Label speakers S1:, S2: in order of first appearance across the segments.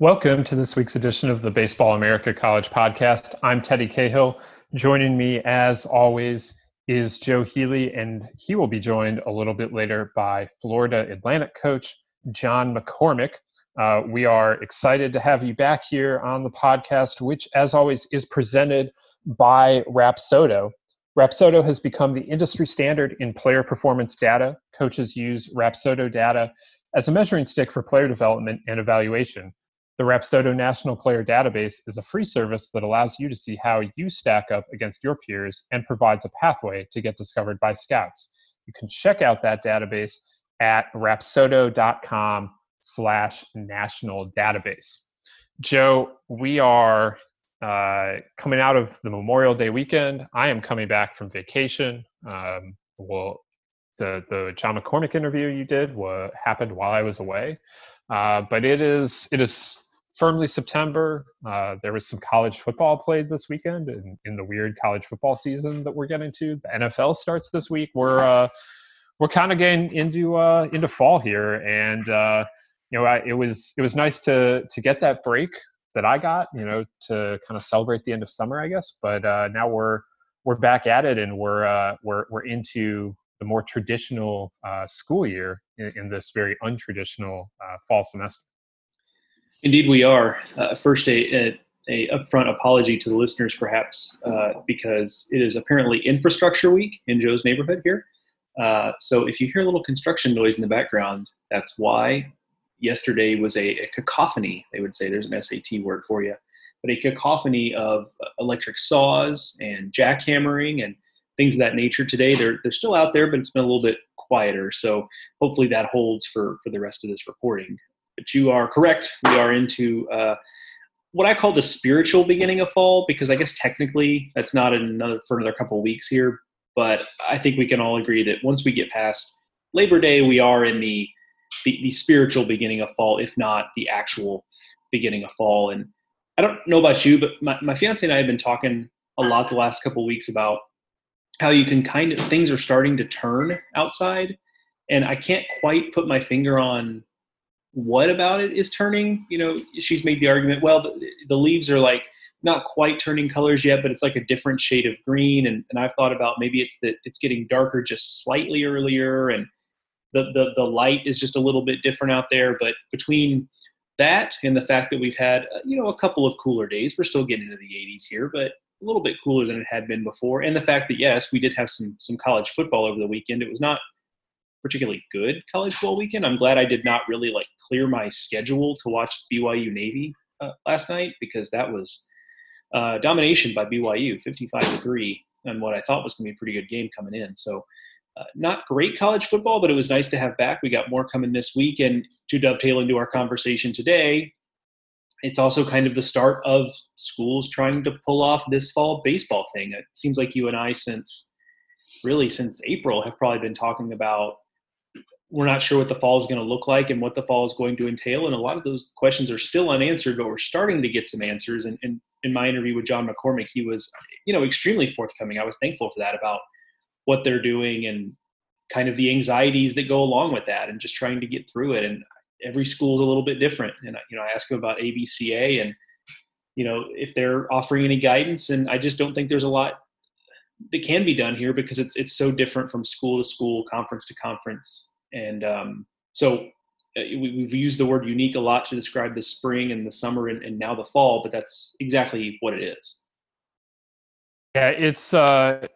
S1: Welcome to this week's edition of the Baseball America College Podcast. I'm Teddy Cahill. Joining me, as always, is Joe Healy, and he will be joined a little bit later by Florida Atlantic coach John McCormack. Uh, we are excited to have you back here on the podcast, which, as always, is presented by Rapsodo. Rapsodo has become the industry standard in player performance data. Coaches use Rapsodo data as a measuring stick for player development and evaluation. The Rapsodo National Player Database is a free service that allows you to see how you stack up against your peers and provides a pathway to get discovered by scouts. You can check out that database at rapsodo.com slash national database. Joe, we are uh, coming out of the Memorial Day weekend. I am coming back from vacation. Um, well, the the John McCormack interview you did what happened while I was away, uh, but it is it is firmly September. Uh, there was some college football played this weekend in, in the weird college football season that we're getting to. The NFL starts this week. We're uh, we're kind of getting into uh, into fall here, and uh, you know I, it was it was nice to to get that break that I got, you know, to kind of celebrate the end of summer, I guess. But uh, now we're we're back at it, and we're uh, we're we're into the more traditional school year in, in, this very untraditional fall semester.
S2: Indeed, we are. Uh, first, a, a, a, upfront apology to the listeners, perhaps, uh, because it is apparently Infrastructure Week in Joe's neighborhood here. Uh, so, if you hear a little construction noise in the background, that's why. Yesterday was a, a cacophony. They would say there's an SAT word for you, but a cacophony of electric saws and jackhammering and things of that nature. Today, they're they're still out there, but it's been a little bit quieter. So, hopefully, that holds for for the rest of this reporting but you are correct. We are into uh, what I call the spiritual beginning of fall because I guess technically that's not another for another couple weeks here. But I think we can all agree that once we get past Labor Day, we are in the the, the spiritual beginning of fall, if not the actual beginning of fall. And I don't know about you, but my, my fiance and I have been talking a lot the last couple weeks about how you can kind of things are starting to turn outside and i can't quite put my finger on what about it is turning? You know she's made the argument well the, the, leaves are like not quite turning colors yet but it's like a different shade of green. And, and i've thought about maybe it's that it's getting darker just slightly earlier and the, the the light is just a little bit different out there. But between that and the fact that we've had uh, you know a couple of cooler days we're still getting into the 80s here but a little bit cooler than it had been before. And the fact that yes we did have some some college football over the weekend it was not particularly good college football weekend. I'm glad I did not really like clear my schedule to watch BYU Navy uh, last night because that was uh, domination by BYU, 55 to three, and what I thought was going to be a pretty good game coming in. So. Uh, not great college football, but it was nice to have back. We got more coming this week. And to dovetail into our conversation today, it's also kind of the start of schools trying to pull off this fall baseball thing. It seems like you and I, since really since April, have probably been talking about we're not sure what the fall is going to look like and what the fall is going to entail. And a lot of those questions are still unanswered, but we're starting to get some answers. And, and in my interview with John McCormack, he was, you know, extremely forthcoming. I was thankful for that about what they're doing and kind of the anxieties that go along with that and just trying to get through it. And every school is a little bit different. And, you know, I asked him about ABCA and, you know, if they're offering any guidance. And I just don't think there's a lot that can be done here because it's, it's so different from school to school, conference to conference and um, so uh, we, have used the word unique a lot to describe the spring and the summer and, and, now the fall, but that's exactly what it is.
S1: Yeah, it's uh,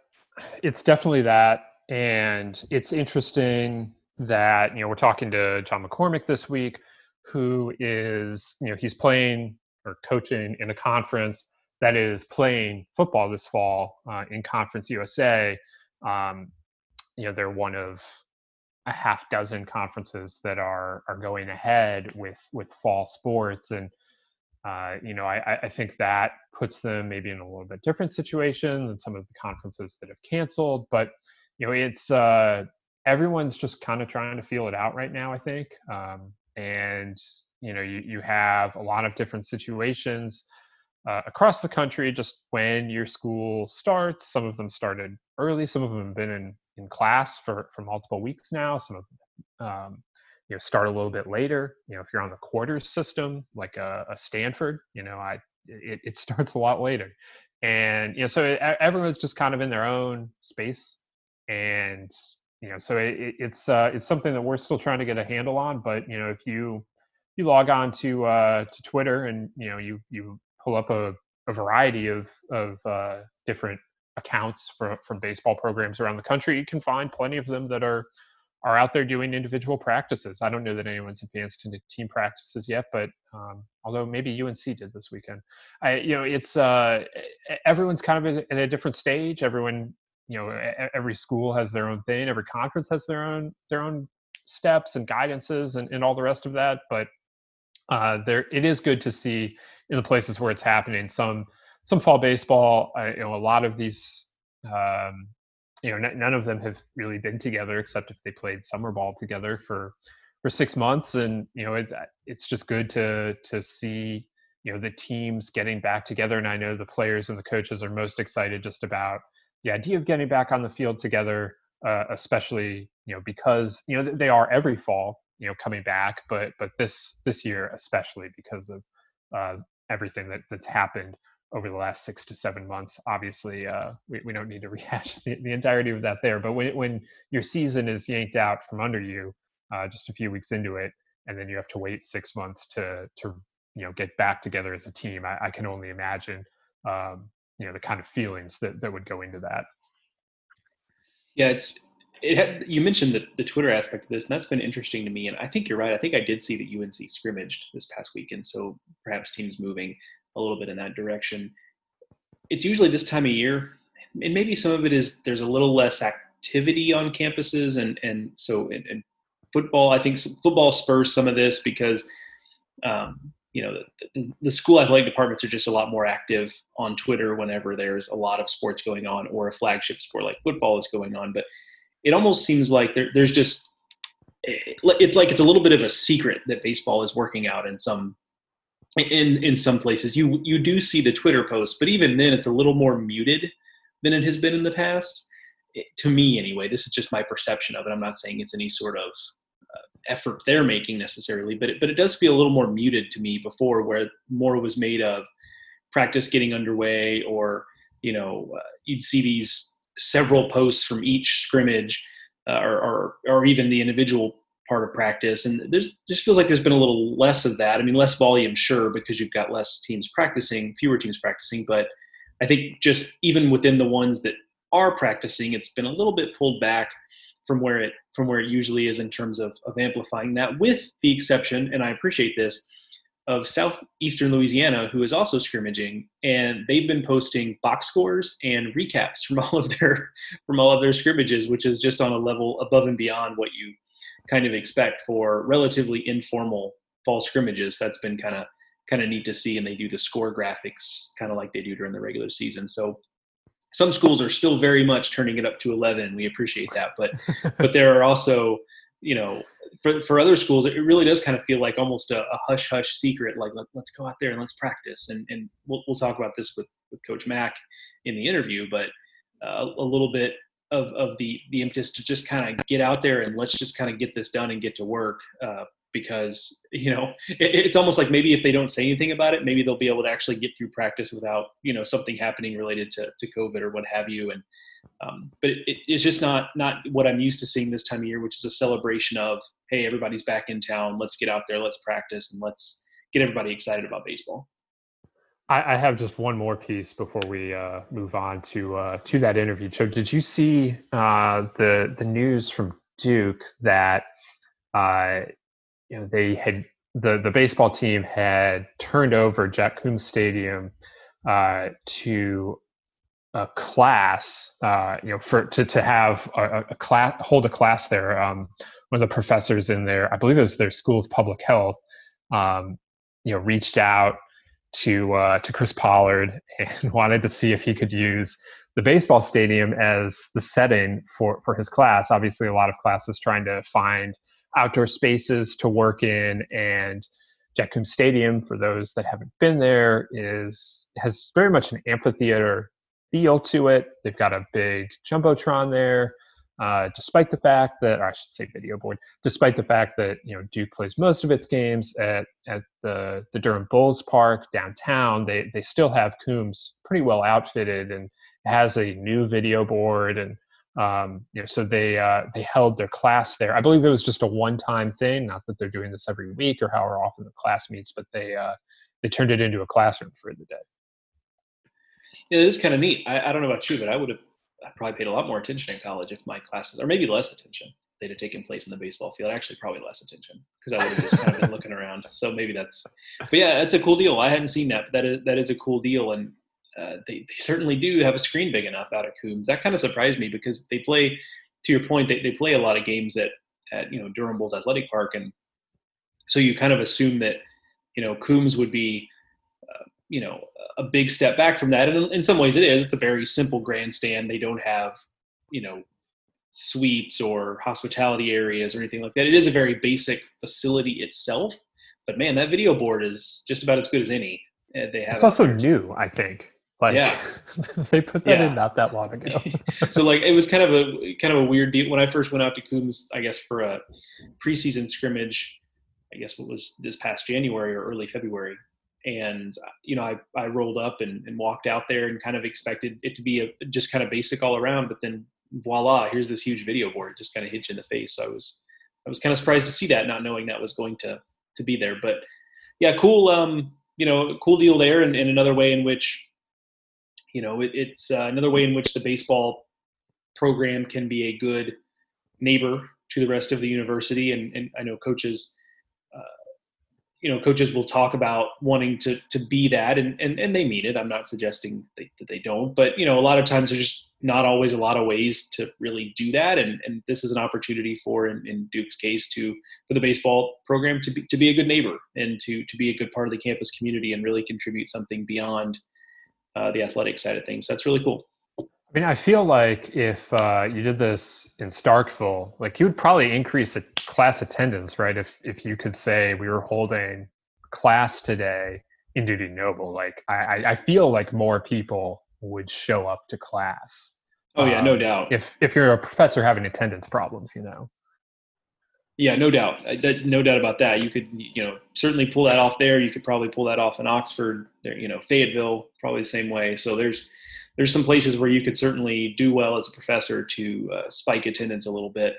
S1: it's definitely that, and it's interesting that you know we're talking to John McCormack this week, who is you know he's playing or coaching in a conference that is playing football this fall uh, in Conference USA. Um, you know they're one of a half dozen conferences that are are going ahead with with fall sports and uh, you know I, I think that puts them maybe in a little bit different situation than some of the conferences that have canceled but you know it's uh, everyone's just kind of trying to feel it out right now i think um, and you know you, you have a lot of different situations uh, across the country just when your school starts. Some of them started early some of them have been in in class for for multiple weeks now. Some of um, you know start a little bit later. You know, if you're on the quarters system like a, a Stanford, you know, I it, it starts a lot later, and you know, so it, everyone's just kind of in their own space, and you know, so it, it's uh, it's something that we're still trying to get a handle on. But you know, if you you log on to uh, to Twitter and you know you you pull up a, a variety of of uh, different accounts from from baseball programs around the country, you can find plenty of them that are are out there doing individual practices. I don't know that anyone's advanced into team practices yet, but um, although maybe UNC did this weekend, I you know it's uh, everyone's kind of in a different stage. Everyone you know every school has their own thing. Every conference has their own their own steps and guidances and, and all the rest of that. But uh, there it is good to see in the places where it's happening some some fall baseball uh, you know a lot of these um, you know n- none of them have really been together except if they played summer ball together for for six months. And you know it's it's just good to to see you know the teams getting back together. And i know the players and the coaches are most excited just about the idea of getting back on the field together uh, especially you know because you know they are every fall you know coming back but but this this year especially because of uh, everything that that's happened over the last six to seven months obviously uh, we, we don't need to rehash the, the entirety of that there but when when your season is yanked out from under you uh, just a few weeks into it and then you have to wait six months to to you know get back together as a team i, I can only imagine um, you know the kind of feelings that that would go into that
S2: yeah it's it had, you mentioned the, the Twitter aspect of this, and that's been interesting to me. And I think you're right. I think I did see that UNC scrimmaged this past weekend, so perhaps teams moving a little bit in that direction. It's usually this time of year, and maybe some of it is there's a little less activity on campuses, and and so and, football. I think football spurs some of this because. Um, you know the, the, school athletic departments are just a lot more active on twitter whenever there's a lot of sports going on or a flagship sport like football is going on but it almost seems like there, there's just it's like it's a little bit of a secret that baseball is working out in some in in some places you you do see the twitter posts but even then it's a little more muted than it has been in the past. It, to me anyway this is just my perception of it. I'm not saying it's any sort of uh, effort they're making necessarily but it, but it does feel a little more muted to me before where more was made of practice getting underway or you know uh, you'd see these several posts from each scrimmage uh, or, or, or even the individual part of practice. And there's just feels like there's been a little less of that. I mean, less volume, sure, because you've got less teams practicing, fewer teams practicing. But I think just even within the ones that are practicing, it's been a little bit pulled back from where it from where it usually is in terms of, of amplifying that, with the exception, and I appreciate this, of southeastern Louisiana who is also scrimmaging, and they've been posting box scores and recaps from all of their from all of their scrimmages, which is just on a level above and beyond what you kind of expect for relatively informal fall scrimmages. That's been kind of kind of neat to see, and they do the score graphics kind of like they do during the regular season. So some schools are still very much turning it up to 11. We appreciate that, but but there are also you know for, for other schools, it really does kind of feel like almost a, a hush hush secret. Like let, us go out there and let's practice. And and we'll we'll talk about this with, with Coach Mack in the interview, but uh, a little bit of of the the impetus to just kind of get out there and let's just kind of get this done and get to work. Uh, because you know it, it's almost like maybe if they don't say anything about it, maybe they'll be able to actually get through practice without you know something happening related to to COVID or what have you. And um, but it, it's just not not what I'm used to seeing this time of year, which is a celebration of hey, everybody's back in town. Let's get out there, let's practice, and let's get everybody excited about baseball.
S1: I, I have just one more piece before we uh, move on to uh, to that interview. So, did you see uh, the the news from Duke that uh, you know they had the the baseball team had turned over Jack Coombs Stadium uh, to a class, uh, you know, for to to have a, a, class hold a class there. Um, one of the professors in there, I believe it was their school of public health, um, you know, reached out to uh, to Chris Pollard and wanted to see if he could use the baseball stadium as the setting for for his class. Obviously, a lot of classes trying to find outdoor spaces to work in and Jack Coombs Stadium, for those that haven't been there, is has very much an amphitheater feel to it. They've got a big jumbotron there. Uh, despite the fact that, I should say video board, despite the fact that, you know, Duke plays most of its games at, at the, the Durham Bulls Park downtown, they, they still have Coombs pretty well outfitted and has a new video board. And, um, you know, so they, uh, they held their class there. I believe it was just a one-time thing, not that they're doing this every week or however often the class meets, but they, uh, they turned it into a classroom for the day.
S2: Yeah, it is kind of neat. I, I don't know about you, but I would have I probably paid a lot more attention in college if my classes, or maybe less attention, they'd have taken place in the baseball field. Actually, probably less attention because I would have just kind of been looking around. So maybe that's, but yeah, that's a cool deal. I hadn't seen that, but that is that is a cool deal, and uh, they they certainly do have a screen big enough out at Coombs. That kind of surprised me because they play, to your point, they they play a lot of games at at you know Durham Bulls Athletic Park, and so you kind of assume that you know Coombs would be you know a big step back from that. And in some ways it is. It's a very simple grandstand. They don't have you know suites or hospitality areas or anything like that. It is a very basic facility itself. But man that video board is just about as good as any uh, they have
S1: it's also new i think. Like yeah. they put that yeah. in not that long ago.
S2: So like it was kind of a kind of a weird deal. When i first went out to coombs i guess for a preseason scrimmage i guess what was this past january or early february and you know I, I rolled up and, and walked out there and kind of expected it to be a just kind of basic all around but then voila here's this huge video board just kind of hit you in the face. So i was i was kind of surprised to see that not knowing that was going to to be there. But yeah cool um you know cool deal there and, and another way in which you know it, it's uh, another way in which the baseball program can be a good neighbor to the rest of the university. And, and i know coaches you know coaches will talk about wanting to to be that and and, and they mean it. I'm not suggesting they, that they don't but you know a lot of times there's just not always a lot of ways to really do that and and this is an opportunity for in, in duke's case to for the baseball program to be to be a good neighbor and to to be a good part of the campus community and really contribute something beyond uh, the athletic side of things. That's really cool
S1: I mean, I feel like if uh, you did this in Starkville, like you would probably increase the class attendance, right? If if you could say we were holding class today in Dudy Noble, like I, I feel like more people would show up to class.
S2: Oh yeah, um, no doubt.
S1: If if you're a professor having attendance problems, you know.
S2: Yeah, no doubt. No doubt about that. You could, you know, certainly pull that off there. You could probably pull that off in Oxford. You know, Fayetteville, probably the same way. So there's there's some places where you could certainly do well as a professor to uh, spike attendance a little bit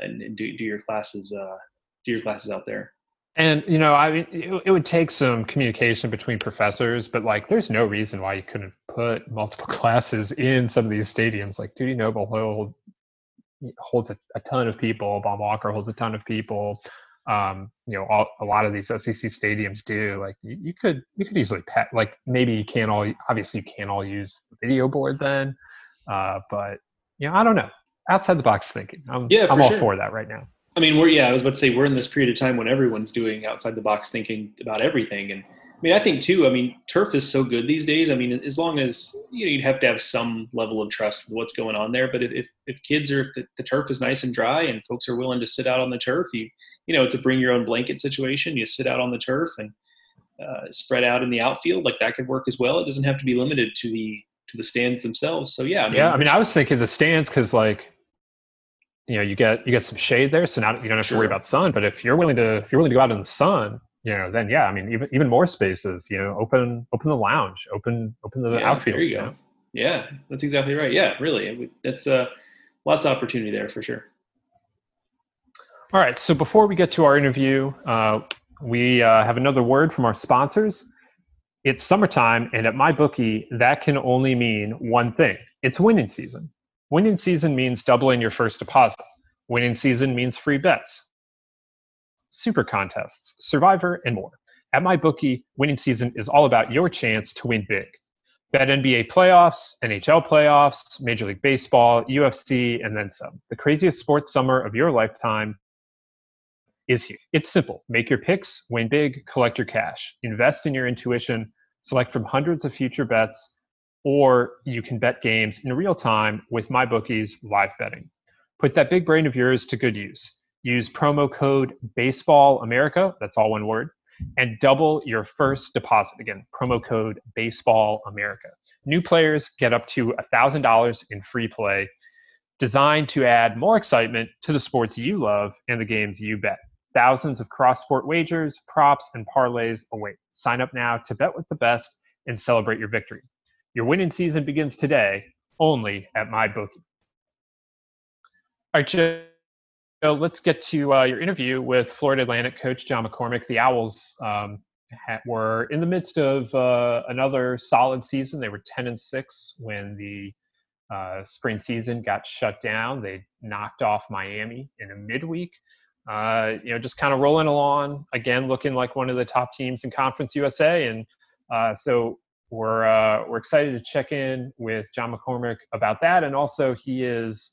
S2: and, and do, do your classes uh, do your classes out there.
S1: And you know i mean it, it, would take some communication between professors but like there's no reason why you couldn't put multiple classes in some of these stadiums. Like dudy noble hold, holds a, a ton of people. Baum-Walker holds a ton of people um, you know, all, a lot of these SEC stadiums do. Like you, you could you could easily pet like maybe you can't all obviously you can't all use the video board then, uh, but you know I don't know outside the box thinking. I'm yeah, I'm all sure. for that right now.
S2: I mean, we're yeah, I was about to say we're in this period of time when everyone's doing outside the box thinking about everything, and mean, I think too. I mean, turf is so good these days. I mean, as long as you know, you'd have to have some level of trust with what's going on there. But if if kids are if the, the, turf is nice and dry and folks are willing to sit out on the turf, you you know, it's a bring your own blanket situation. You sit out on the turf and uh, spread out in the outfield. Like that could work as well. It doesn't have to be limited to the to the stands themselves. So yeah,
S1: I mean, yeah. I mean, I was thinking the stands because like you know you get you get some shade there, so now you don't have sure. to worry about sun. But if you're willing to if you're willing to go out in the sun you know, then yeah, I mean, even even more spaces. You know, open open the lounge, open open the yeah, outfield.
S2: There you, go. Know? Yeah, that's exactly right. Yeah, really, it's uh, lots of opportunity there for sure.
S1: All right, so before we get to our interview, uh, we uh, have another word from our sponsors. It's summertime, and at MyBookie, that can only mean one thing: it's winning season. Winning season means doubling your first deposit. Winning season means free bets super contests, Survivor, and more. At MyBookie, winning season is all about your chance to win big. Bet NBA playoffs, NHL playoffs, Major League Baseball, UFC, and then some. The craziest sports summer of your lifetime is here. It's simple. Make your picks, win big, collect your cash. Invest in your intuition, select from hundreds of future bets, or you can bet games in real time with MyBookie's live betting. Put that big brain of yours to good use. Use promo code Baseball America, that's all one word, and double your first deposit. Again, promo code Baseball America. New players get up to $1,000 in free play. designed to add more excitement to the sports you love and the games you bet. Thousands of cross sport wagers, props, and parlays await. Sign up now to bet with the best and celebrate your victory. Your winning season begins today only at MyBookie. All right, Joe, let's get to uh, your interview with Florida Atlantic coach John McCormack. The Owls um, were in the midst of uh, another solid season. They were 10 and 6 when the uh, spring season got shut down. They knocked off Miami in a midweek. Uh, you know, just kind of rolling along again, looking like one of the top teams in Conference USA. And uh, so we're uh, we're excited to check in with John McCormack about that, and also he is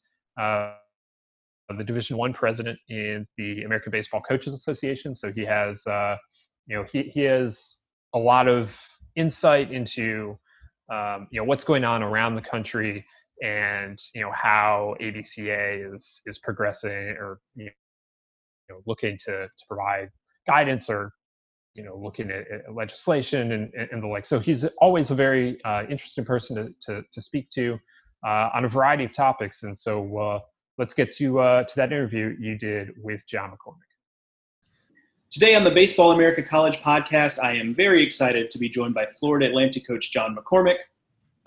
S1: the Division One president in the American Baseball Coaches Association. So he has uh, you know he he has a lot of insight into um, you know what's going on around the country and you know how ABCA is is progressing or you know looking to to provide guidance or you know looking at, at legislation and, and the like. So he's always a very uh, interesting person to, to, to speak to uh, on a variety of topics. And so uh, let's get to uh, to that interview you did with John McCormack.
S2: Today on the Baseball America College podcast, I am very excited to be joined by Florida Atlantic coach John McCormack.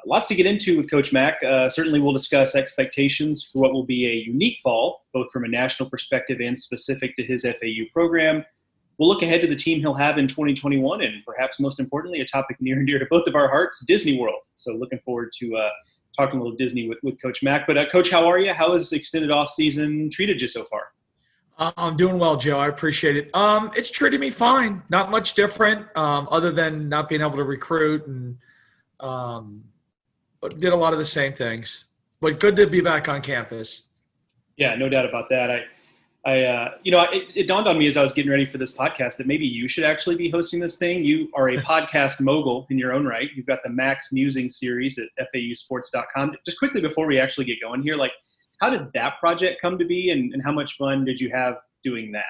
S2: lots to get into with Coach Mack. Uh, certainly, we'll discuss expectations for what will be a unique fall, both from a national perspective and specific to his FAU program. We'll look ahead to the team he'll have in 2021, and perhaps most importantly, a topic near and dear to both of our hearts Disney World. So, looking forward to uh, talking a little Disney with, with Coach Mac. But, uh, Coach, how are you? How has extended off season treated you so far?
S3: Uh, I'm doing well, Joe. I appreciate it. Um, it's treated me fine. Not much different, um, other than not being able to recruit and um, but did a lot of the same things. But good to be back on campus.
S2: Yeah, no doubt about that. I, I, uh, you know, it, it, dawned on me as I was getting ready for this podcast that maybe you should actually be hosting this thing. You are a podcast mogul in your own right. You've got the Max Musing series at FAUSports.com. Just quickly before we actually get going here, like, how did that project come to be, and, and how much fun did you have doing that?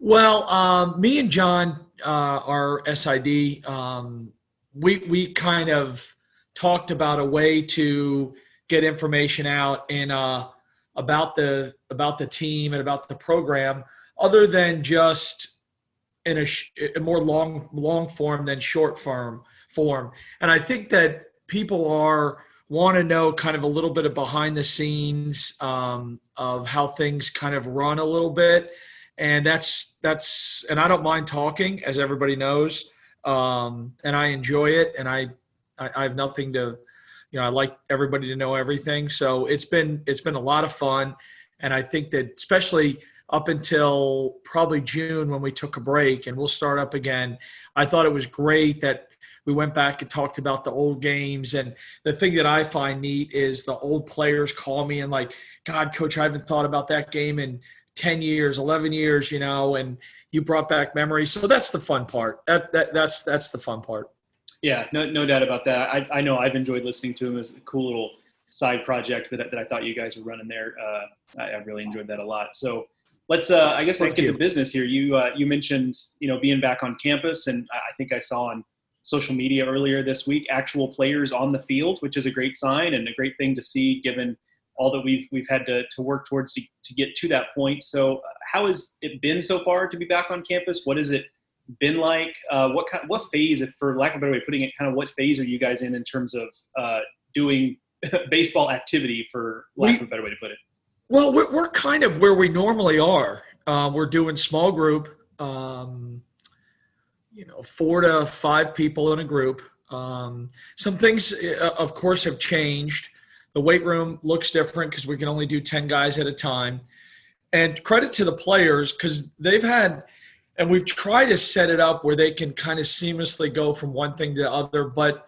S3: Well, um, me and John, uh, our SID, um, we we kind of talked about a way to get information out in uh, about the about the team and about the program, other than just in a, a more long long form than short form form. And I think that people are want to know kind of a little bit of behind the scenes um, of how things kind of run a little bit and that's that's and i don't mind talking as everybody knows um, and i enjoy it and i I, I have nothing to, you know, I like everybody to know everything. So it's been it's been a lot of fun, and I think that especially up until probably June when we took a break and we'll start up again. I thought it was great that we went back and talked about the old games. And the thing that I find neat is the old players call me and like, God, coach, I haven't thought about that game in 10 years, 11 years, you know, and you brought back memories. So that's the fun part. That, that that's, that's the fun part.
S2: Yeah, no, no doubt about that. I, I know I've enjoyed listening to him as a cool little side project that, that I thought you guys were running there. Uh, I, I, really enjoyed that a lot. So let's, uh, I guess let's Thank get you. to business here. You, uh, you mentioned, you know, being back on campus and I think I saw on social media earlier this week, actual players on the field, which is a great sign and a great thing to see given all that we've, we've had to, to work towards to, to get to that point. So uh, how has it been so far to be back on campus? What is it, been like? Uh, what kind, what phase, if for lack of a better way of putting it, kind of what phase are you guys in in terms of uh, doing baseball activity, for lack we, of a better way to put it?
S3: Well, we're, we're kind of where we normally are. Uh, we're doing small group, um, you know, four to five people in a group. Um, some things, uh, of course, have changed. The weight room looks different because we can only do 10 guys at a time. And credit to the players because they've had – and we've tried to set it up where they can kind of seamlessly go from one thing to the other, but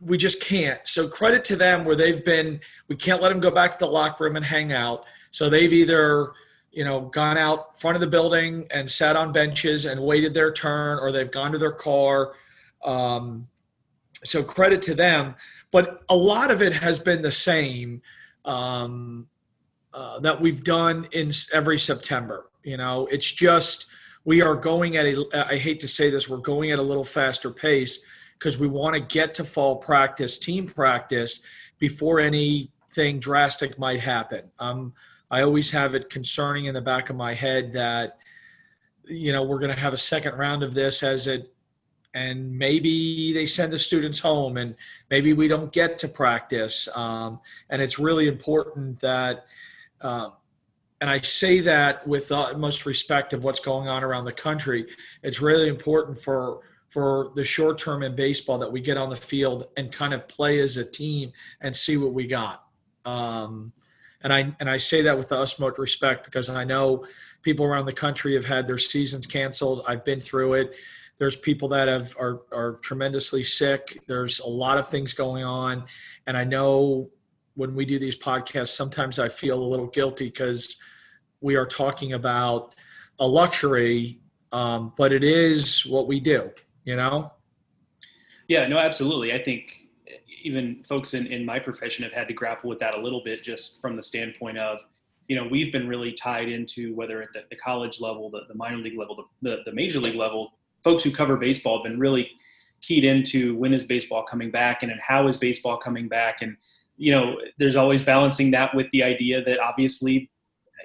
S3: we just can't. So credit to them where they've been. We can't let them go back to the locker room and hang out. So they've either you know gone out front of the building and sat on benches and waited their turn, or they've gone to their car. Um, so credit to them. But a lot of it has been the same um, uh, that we've done in every September. You know, it's just we are going at a i hate to say this we're going at a little faster pace because we want to get to fall practice team practice before anything drastic might happen. Um, I always have it concerning in the back of my head that you know we're going to have a second round of this as it and maybe they send the students home and maybe we don't get to practice um, and it's really important that uh, and i say that with the utmost respect of what's going on around the country it's really important for for the short term in baseball that we get on the field and kind of play as a team and see what we got um, and I and I say that with the utmost respect because I know people around the country have had their seasons canceled. I've been through it. There's people that have are are tremendously sick. There's a lot of things going on, and I know when we do these podcasts, sometimes I feel a little guilty because we are talking about a luxury, um, but it is what we do. You know.
S2: Yeah. No. Absolutely. I think even folks in, in my profession have had to grapple with that a little bit just from the standpoint of you know we've been really tied into whether at the, the college level the, the minor league level the, the, major league level folks who cover baseball have been really keyed into when is baseball coming back and, and how is baseball coming back and you know there's always balancing that with the idea that obviously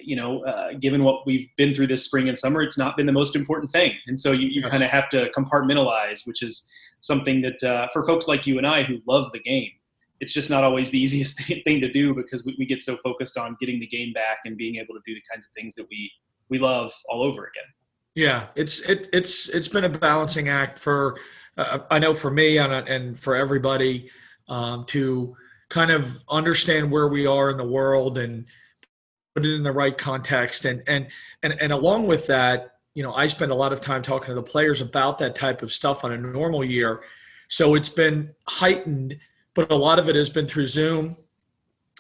S2: you know uh, given what we've been through this spring and summer it's not been the most important thing and so you, you kind of have to compartmentalize which is something that uh, for folks like you and i who love the game it's just not always the easiest thing to do because we, we get so focused on getting the game back and being able to do the kinds of things that we we love all over again.
S3: Yeah, it's it, it's it's been a balancing act for uh, I know for me and and for everybody um, to kind of understand where we are in the world and put it in the right context and and and and along with that, you know, I spend a lot of time talking to the players about that type of stuff on a normal year. So it's been heightened but a lot of it has been through Zoom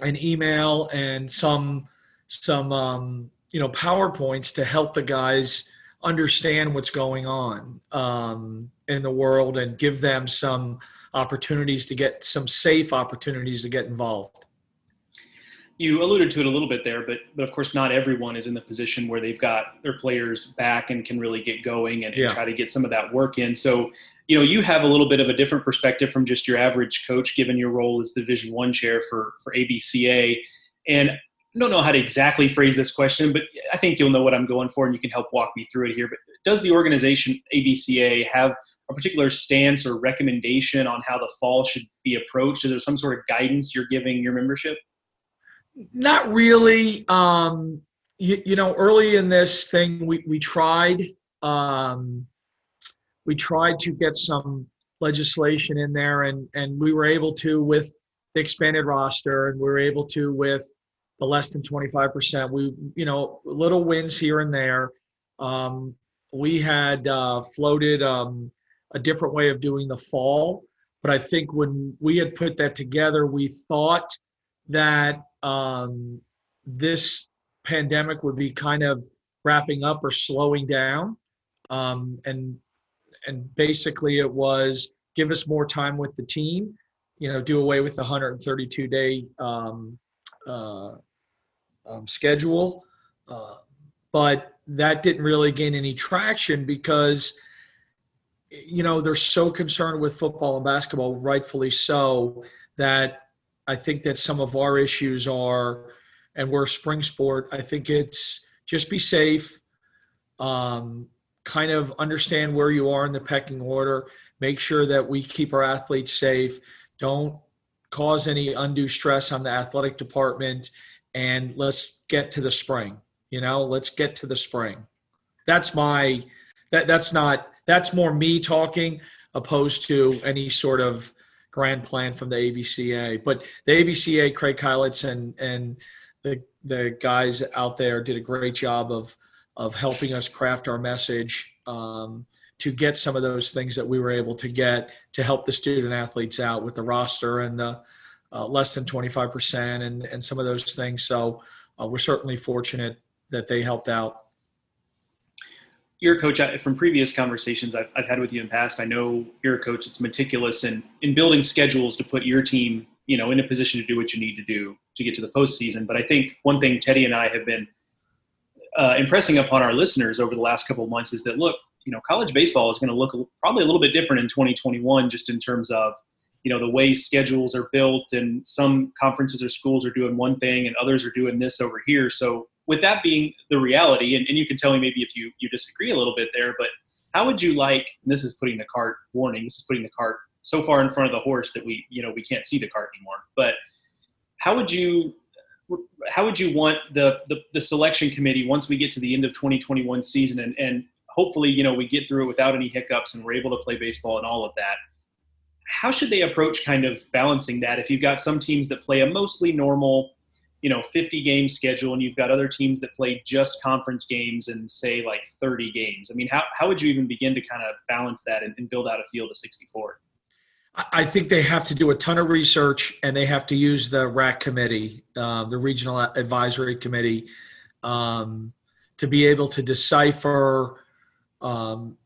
S3: and email and some some um, you know powerpoints to help the guys understand what's going on um, in the world and give them some opportunities to get some safe opportunities to get involved
S2: you alluded to it a little bit there, but but of course not everyone is in the position where they've got their players back and can really get going and, and try to get some of that work in. So you know you have a little bit of a different perspective from just your average coach given your role as division one chair for for abca and i don't know how to exactly phrase this question but i think you'll know what i'm going for and you can help walk me through it here. But does the organization abca have a particular stance or recommendation on how the fall should be approached? Is there some sort of guidance you're giving your membership
S3: not really um, you, you know early in this thing we, we tried um, we tried to get some legislation in there and and we were able to with the expanded roster and we were able to with the less than 25% we you know little wins here and there. Um, we had uh, floated um, a different way of doing the fall but i think when we had put that together we thought that um, this pandemic would be kind of wrapping up or slowing down um, and and basically it was give us more time with the team, you know, do away with the 132 day um, uh, um, schedule. Uh, but that didn't really gain any traction because, you know, they're so concerned with football and basketball, rightfully so, that I think that some of our issues are, and we're a spring sport, I think it's just be safe. Um, kind of understand where you are in the pecking order, make sure that we keep our athletes safe, don't cause any undue stress on the athletic department, and let's get to the spring. You know, let's get to the spring. That's my that that's not that's more me talking opposed to any sort of grand plan from the ABCA. But the ABCA, Craig Keilitz and and the the guys out there did a great job of of helping us craft our message um, to get some of those things that we were able to get to help the student athletes out with the roster and the uh, less than 25% and, and some of those things. So uh, we're certainly fortunate that they helped out.
S2: You're a coach from previous conversations I've, I've had with you in past. I know you're a coach that's meticulous in, in building schedules to put your team, you know, in a position to do what you need to do to get to the postseason. But I think one thing Teddy and I have been – uh, impressing upon our listeners over the last couple of months is that look, you know, college baseball is going to look probably a little bit different in 2021, just in terms of you know the way schedules are built and some conferences or schools are doing one thing and others are doing this over here so with that being the reality and, and you can tell me maybe if you you disagree a little bit there but how would you like this is putting the cart warning this is putting the cart so far in front of the horse that we you know we can't see the cart anymore but how would you how would you want the, the, the selection committee once we get to the end of 2021 season and, and hopefully you know we get through it without any hiccups and we're able to play baseball and all of that how should they approach kind of balancing that if you've got some teams that play a mostly normal you know 50 game schedule and you've got other teams that play just conference games and say like 30 games i mean how, how would you even begin to kind of balance that and, and build out a field of 64
S3: I think they have to do a ton of research and they have to use the RAC committee, uh, the Regional Advisory Committee, um, to be able to decipher um,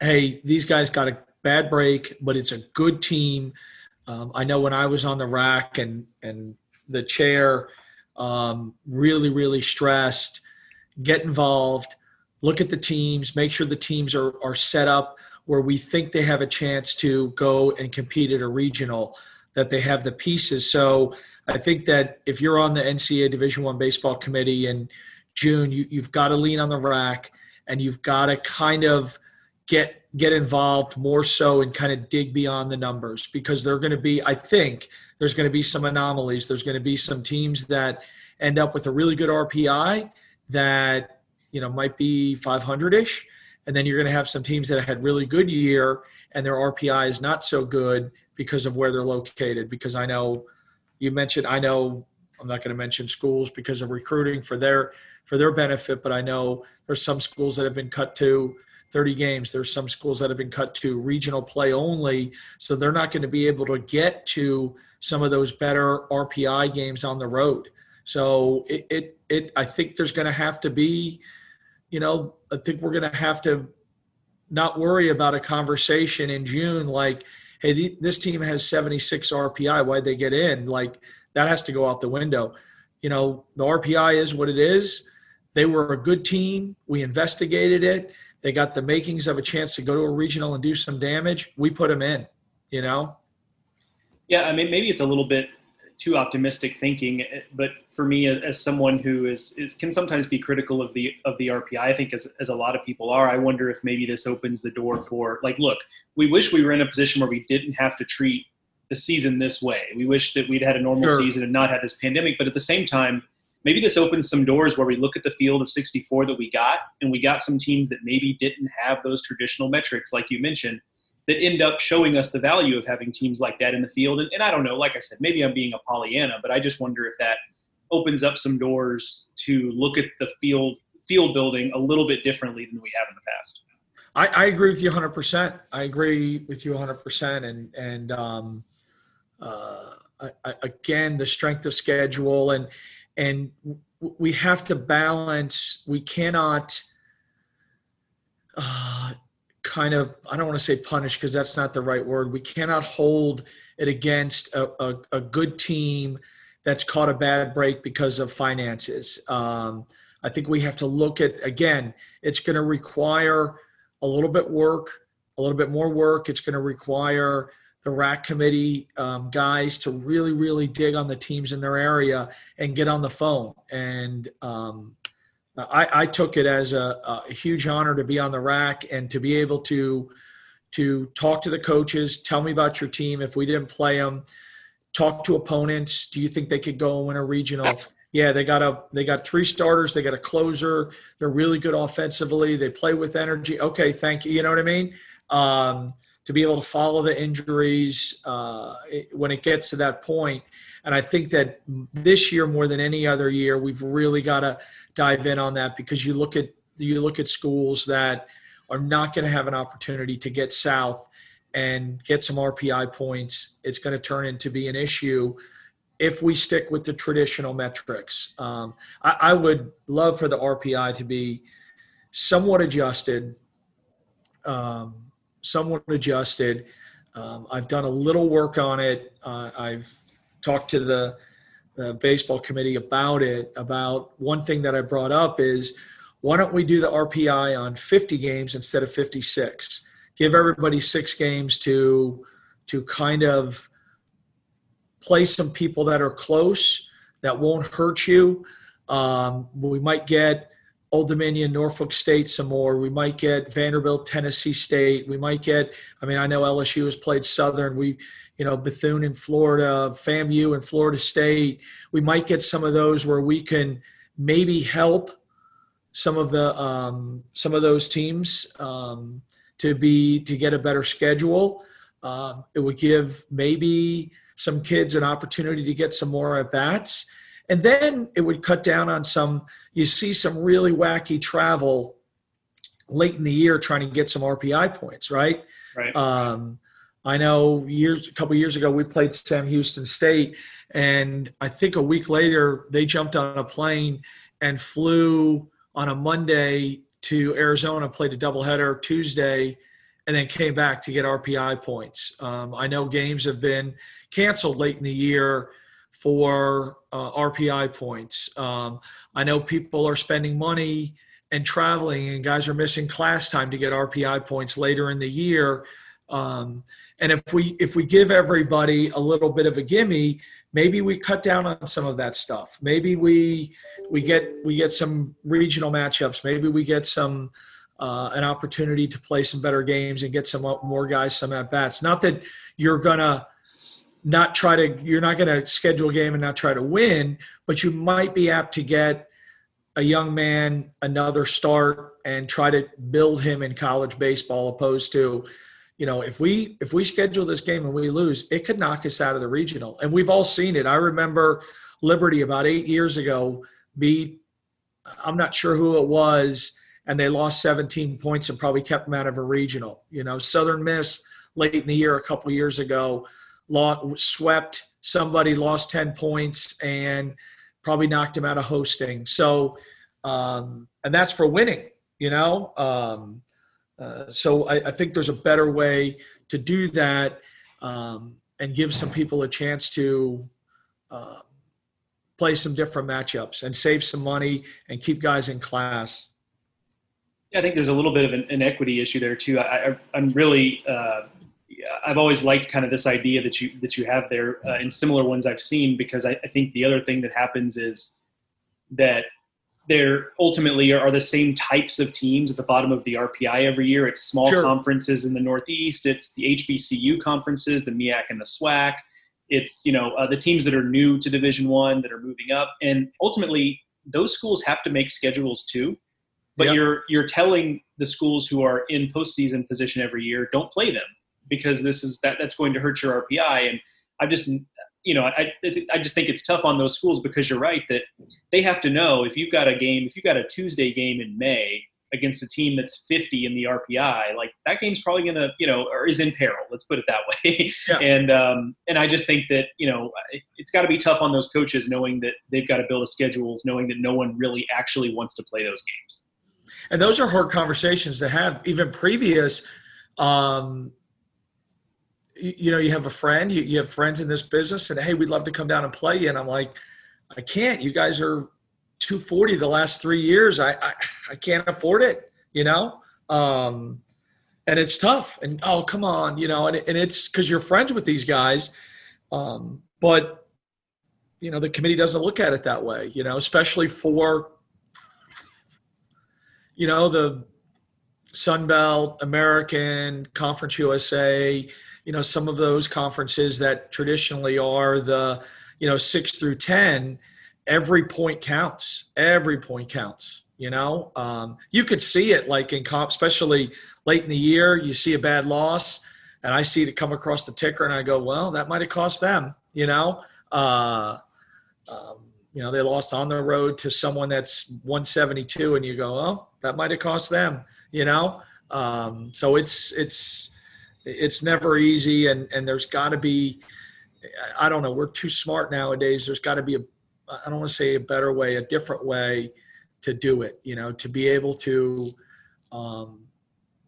S3: hey, these guys got a bad break, but it's a good team. Um, I know when I was on the RAC and, and the chair, um, really, really stressed, get involved, look at the teams, make sure the teams are, are set up where we think they have a chance to go and compete at a regional that they have the pieces. So i think that if you're on the ncaa division one baseball committee in june you, you've got to lean on the RAC and you've got to kind of get get involved more so and kind of dig beyond the numbers because they're going to be i think there's going to be some anomalies there's going to be some teams that end up with a really good rpi that you know might be 500ish and then you're going to have some teams that had really good year and their RPI is not so good because of where they're located. Because I know you mentioned, I know I'm not going to mention schools because of recruiting for their for their benefit, but I know there's some schools that have been cut to 30 games. There's some schools that have been cut to regional play only, so they're not going to be able to get to some of those better RPI games on the road. So it it, it I think there's going to have to be you know, I think we're going to have to not worry about a conversation in June like, hey, this team has 76 RPI. Why'd they get in? Like, that has to go out the window. You know, the RPI is what it is. They were a good team. We investigated it. They got the makings of a chance to go to a regional and do some damage. We put them in, you know?
S2: Yeah, I mean, maybe it's a little bit too optimistic thinking. Eh, but for me, as, someone who is, is, can sometimes be critical of the of the RPI, I think as as a lot of people are, I wonder if maybe this opens the door for like, look, we wish we were in a position where we didn't have to treat the season this way. We wish that we'd had a normal sure. season and not had this pandemic. But at the same time, maybe this opens some doors where we look at the field of 64 that we got, and we got some teams that maybe didn't have those traditional metrics, like you mentioned that end up showing us the value of having teams like that in the field. And, and I don't know, like I said, maybe I'm being a Pollyanna, but I just wonder if that opens up some doors to look at the field field building a little bit differently than we have in the past.
S3: I, I agree with you 100%. I agree with you 100%. And, and, um, uh, I, I, again, the strength of schedule and, and we have to balance, we cannot, uh, kind of i don't want to say punish because that's not the right word. We cannot hold it against a, a, a good team that's caught a bad break because of finances. Um, i think we have to look at again it's going to require a little bit work a little bit more work. It's going to require the RAC committee um, guys to really really dig on the teams in their area and get on the phone. And um, I, I took it as a, a, huge honor to be on the RAC and to be able to to talk to the coaches, tell me about your team. If we didn't play them, talk to opponents. Do you think they could go and win a regional? Yeah, they got a they got three starters. They got a closer. They're really good offensively. They play with energy. Okay, thank you. You know what I mean? Um, to be able to follow the injuries uh, when it gets to that point. And I think that this year more than any other year, we've really got to dive in on that because you look at you look at schools that are not going to have an opportunity to get south and get some RPI points. It's going to turn into be an issue if we stick with the traditional metrics. Um, I, I, would love for the RPI to be somewhat adjusted, um, somewhat adjusted. Um, I've done a little work on it. Uh, I've talked to the the baseball committee about it. About one thing that I brought up is why don't we do the RPI on 50 games instead of 56? Give everybody six games to to kind of play some people that are close that won't hurt you. Um, we might get Old Dominion, Norfolk State some more. We might get Vanderbilt, Tennessee State. We might get, I mean, I know LSU has played Southern. We, you know, Bethune in Florida, FAMU in Florida State. We might get some of those where we can maybe help some of the um, some of those teams um, to be to get a better schedule. Um, it would give maybe some kids an opportunity to get some more at bats, and then it would cut down on some. You see some really wacky travel late in the year trying to get some RPI points, right?
S2: Right.
S3: Um, I know years a couple years ago we played Sam Houston State, and I think a week later they jumped on a plane and flew on a Monday to Arizona, played a doubleheader Tuesday, and then came back to get RPI points. Um, I know games have been canceled late in the year for uh, RPI points. Um, I know people are spending money and traveling, and guys are missing class time to get RPI points later in the year. Um, and if we if we give everybody a little bit of a gimme, maybe we cut down on some of that stuff. Maybe we we get we get some regional matchups. Maybe we get some uh, an opportunity to play some better games and get some more guys some at bats. Not that you're gonna not try to you're not gonna schedule a game and not try to win, but you might be apt to get a young man another start and try to build him in college baseball opposed to you know, if we if we schedule this game and we lose, it could knock us out of the regional. And we've all seen it. I remember Liberty about eight years ago beat I'm not sure who it was, and they lost 17 points and probably kept them out of a regional. You know, Southern Miss late in the year a couple years ago lost, swept somebody, lost 10 points, and probably knocked him out of hosting. So, um, and that's for winning. You know. Um, uh, so I, I, think there's a better way to do that um, and give some people a chance to uh, play some different matchups and save some money and keep guys in class.
S2: Yeah, I think there's a little bit of an, an equity issue there too. I, am really, uh, I've always liked kind of this idea that you that you have there uh, in similar ones I've seen because I, I think the other thing that happens is that there ultimately are the same types of teams at the bottom of the RPI every year. It's small sure. conferences in the Northeast. It's the HBCU conferences, the MEAC and the SWAC. It's you know uh, the teams that are new to Division One that are moving up, and ultimately those schools have to make schedules too. But yep. you're you're telling the schools who are in postseason position every year don't play them because this is that that's going to hurt your RPI. And I've just you know, I, I just think it's tough on those schools because you're right that they have to know if you've got a game, if you've got a Tuesday game in May against a team that's 50 in the RPI, like that game's probably going to, you know, or is in peril. Let's put it that way. Yeah. and um, and I just think that you know it's got to be tough on those coaches knowing that they've got to build a schedules, knowing that no one really actually wants to play those games.
S3: And those are hard conversations to have, even previous. Um, you know, you have a friend, you, you have friends in this business, and hey, we'd love to come down and play you. And I'm like, I can't. You guys are 240 the last three years. I I, I can't afford it. You know, um, and it's tough. And oh, come on, you know, and, and it's because you're friends with these guys, um, but you know the committee doesn't look at it that way. You know, especially for you know the Sun Belt, American, Conference USA you know some of those conferences that traditionally are the you know six through ten every point counts every point counts you know? Um, you could see it like in comp especially late in the year you see a bad loss and i see it come across the ticker and i go well that might have cost them you know? Uh, um, you know they lost on the road to someone that's 172 and you go oh that might have cost them you know? Um, so it's it's it's never easy and and there's got to be i don't know we're too smart nowadays. There's got to be a i don't want to say a better way a different way to do it you know to be able to um,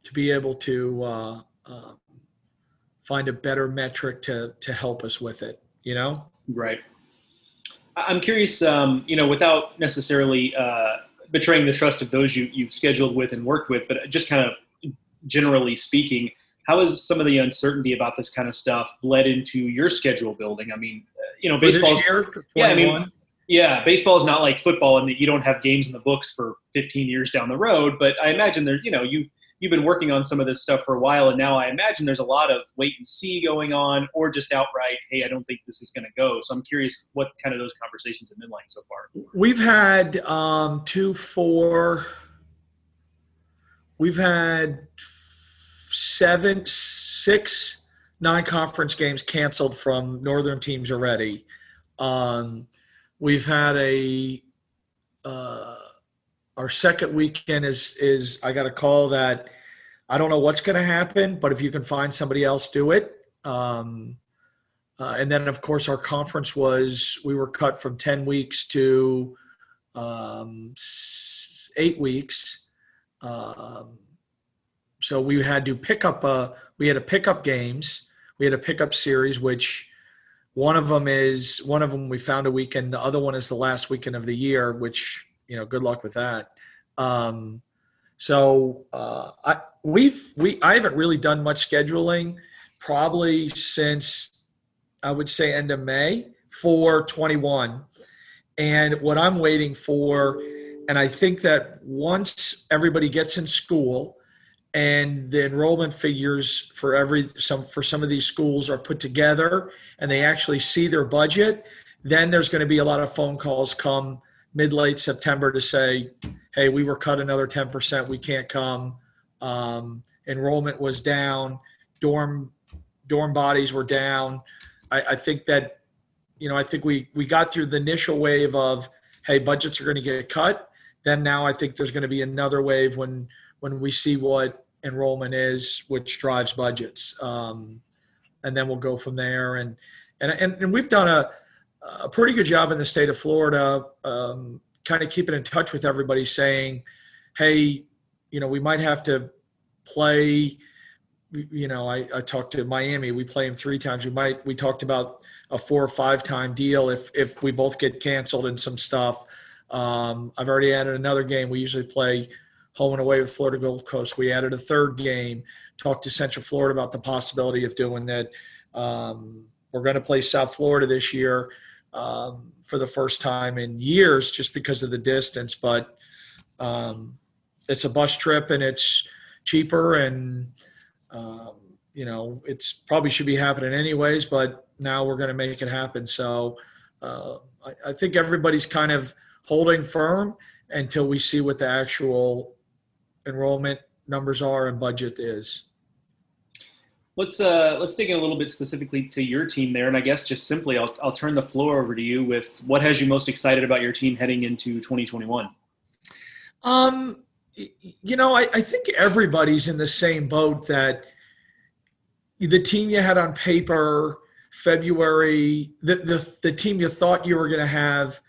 S3: to be able to uh, uh, find a better metric to to help us with it you know?
S2: Right. I'm curious um, you know without necessarily uh, betraying the trust of those you, you've scheduled with and worked with but just kind of generally speaking how has some of the uncertainty about this kind of stuff bled into your schedule building? I mean, uh, you know, baseball. Yeah, I mean, yeah, baseball is not like football in that you don't have games in the books for 15 years down the road. But I imagine there, you know, you've you've been working on some of this stuff for a while, and now I imagine there's a lot of wait and see going on, or just outright, hey, I don't think this is going to go. So I'm curious what kind of those conversations have been like so far.
S3: We've had um, two, four. We've had seven, six non-conference games canceled from northern teams already. Um, we've had a uh, our second weekend is is I got a call that I don't know what's going to happen, but if you can find somebody else, do it. Um, uh, and then of course our conference was we were cut from ten weeks to um, eight weeks. Um, so we had to pick up a we had to pick up games. We had a pickup series, which one of them is one of them we found a weekend. The other one is the last weekend of the year, which you know, good luck with that. Um, so uh, I we've we I haven't really done much scheduling probably since I would say end of May for 21. And what I'm waiting for, and I think that once everybody gets in school, and the enrollment figures for every some for some of these schools are put together and they actually see their budget then there's going to be a lot of phone calls come mid late september to say hey we were cut another 10% we can't come um, enrollment was down dorm dorm bodies were down I, I think that you know i think we we got through the initial wave of hey budgets are going to get cut then now i think there's going to be another wave when when we see what enrollment is, which drives budgets. Um, and then we'll go from there. And, and, and, and, we've done a, a pretty good job in the state of Florida, um, kind of keeping in touch with everybody saying, Hey, you know, we might have to play, you know, I, I talked to Miami, we play them three times. We might, we talked about a four or five time deal if, if we both get canceled and some stuff. Um, I've already added another game. We usually play home and away with Florida Gulf Coast. We added a third game. Talked to Central Florida about the possibility of doing that. Um, we're going to play South Florida this year um, for the first time in years, just because of the distance. But um, it's a bus trip and it's cheaper, and um, you know it's probably should be happening anyways. But now we're going to make it happen. So uh, I, I think everybody's kind of holding firm until we see what the actual enrollment numbers are and budget is.
S2: Let's uh, let's dig in a little bit specifically to your team there, and I guess just simply, I'll I'll turn the floor over to you with what has you most excited about your team heading into 2021.
S3: Um, you know, I, I think everybody's in the same boat that the team you had on paper February, the the, the team you thought you were going to have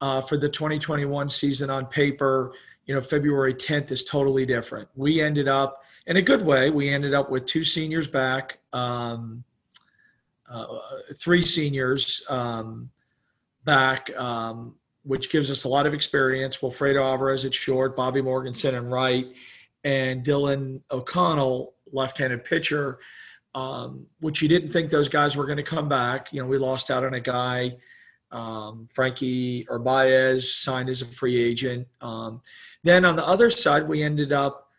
S3: uh, for the 2021 season on paper you know, February 10th is totally different. We ended up in a good way. We ended up with two seniors back, um, uh, three seniors um, back, um, which gives us a lot of experience. Wilfredo Alvarez at short, Bobby Morganson and right, and Dylan O'Connell, left-handed pitcher. Um, which you didn't think those guys were going to come back. You know, we lost out on a guy, um, Frankie Baez signed as a free agent. Um, then on the other side, we ended up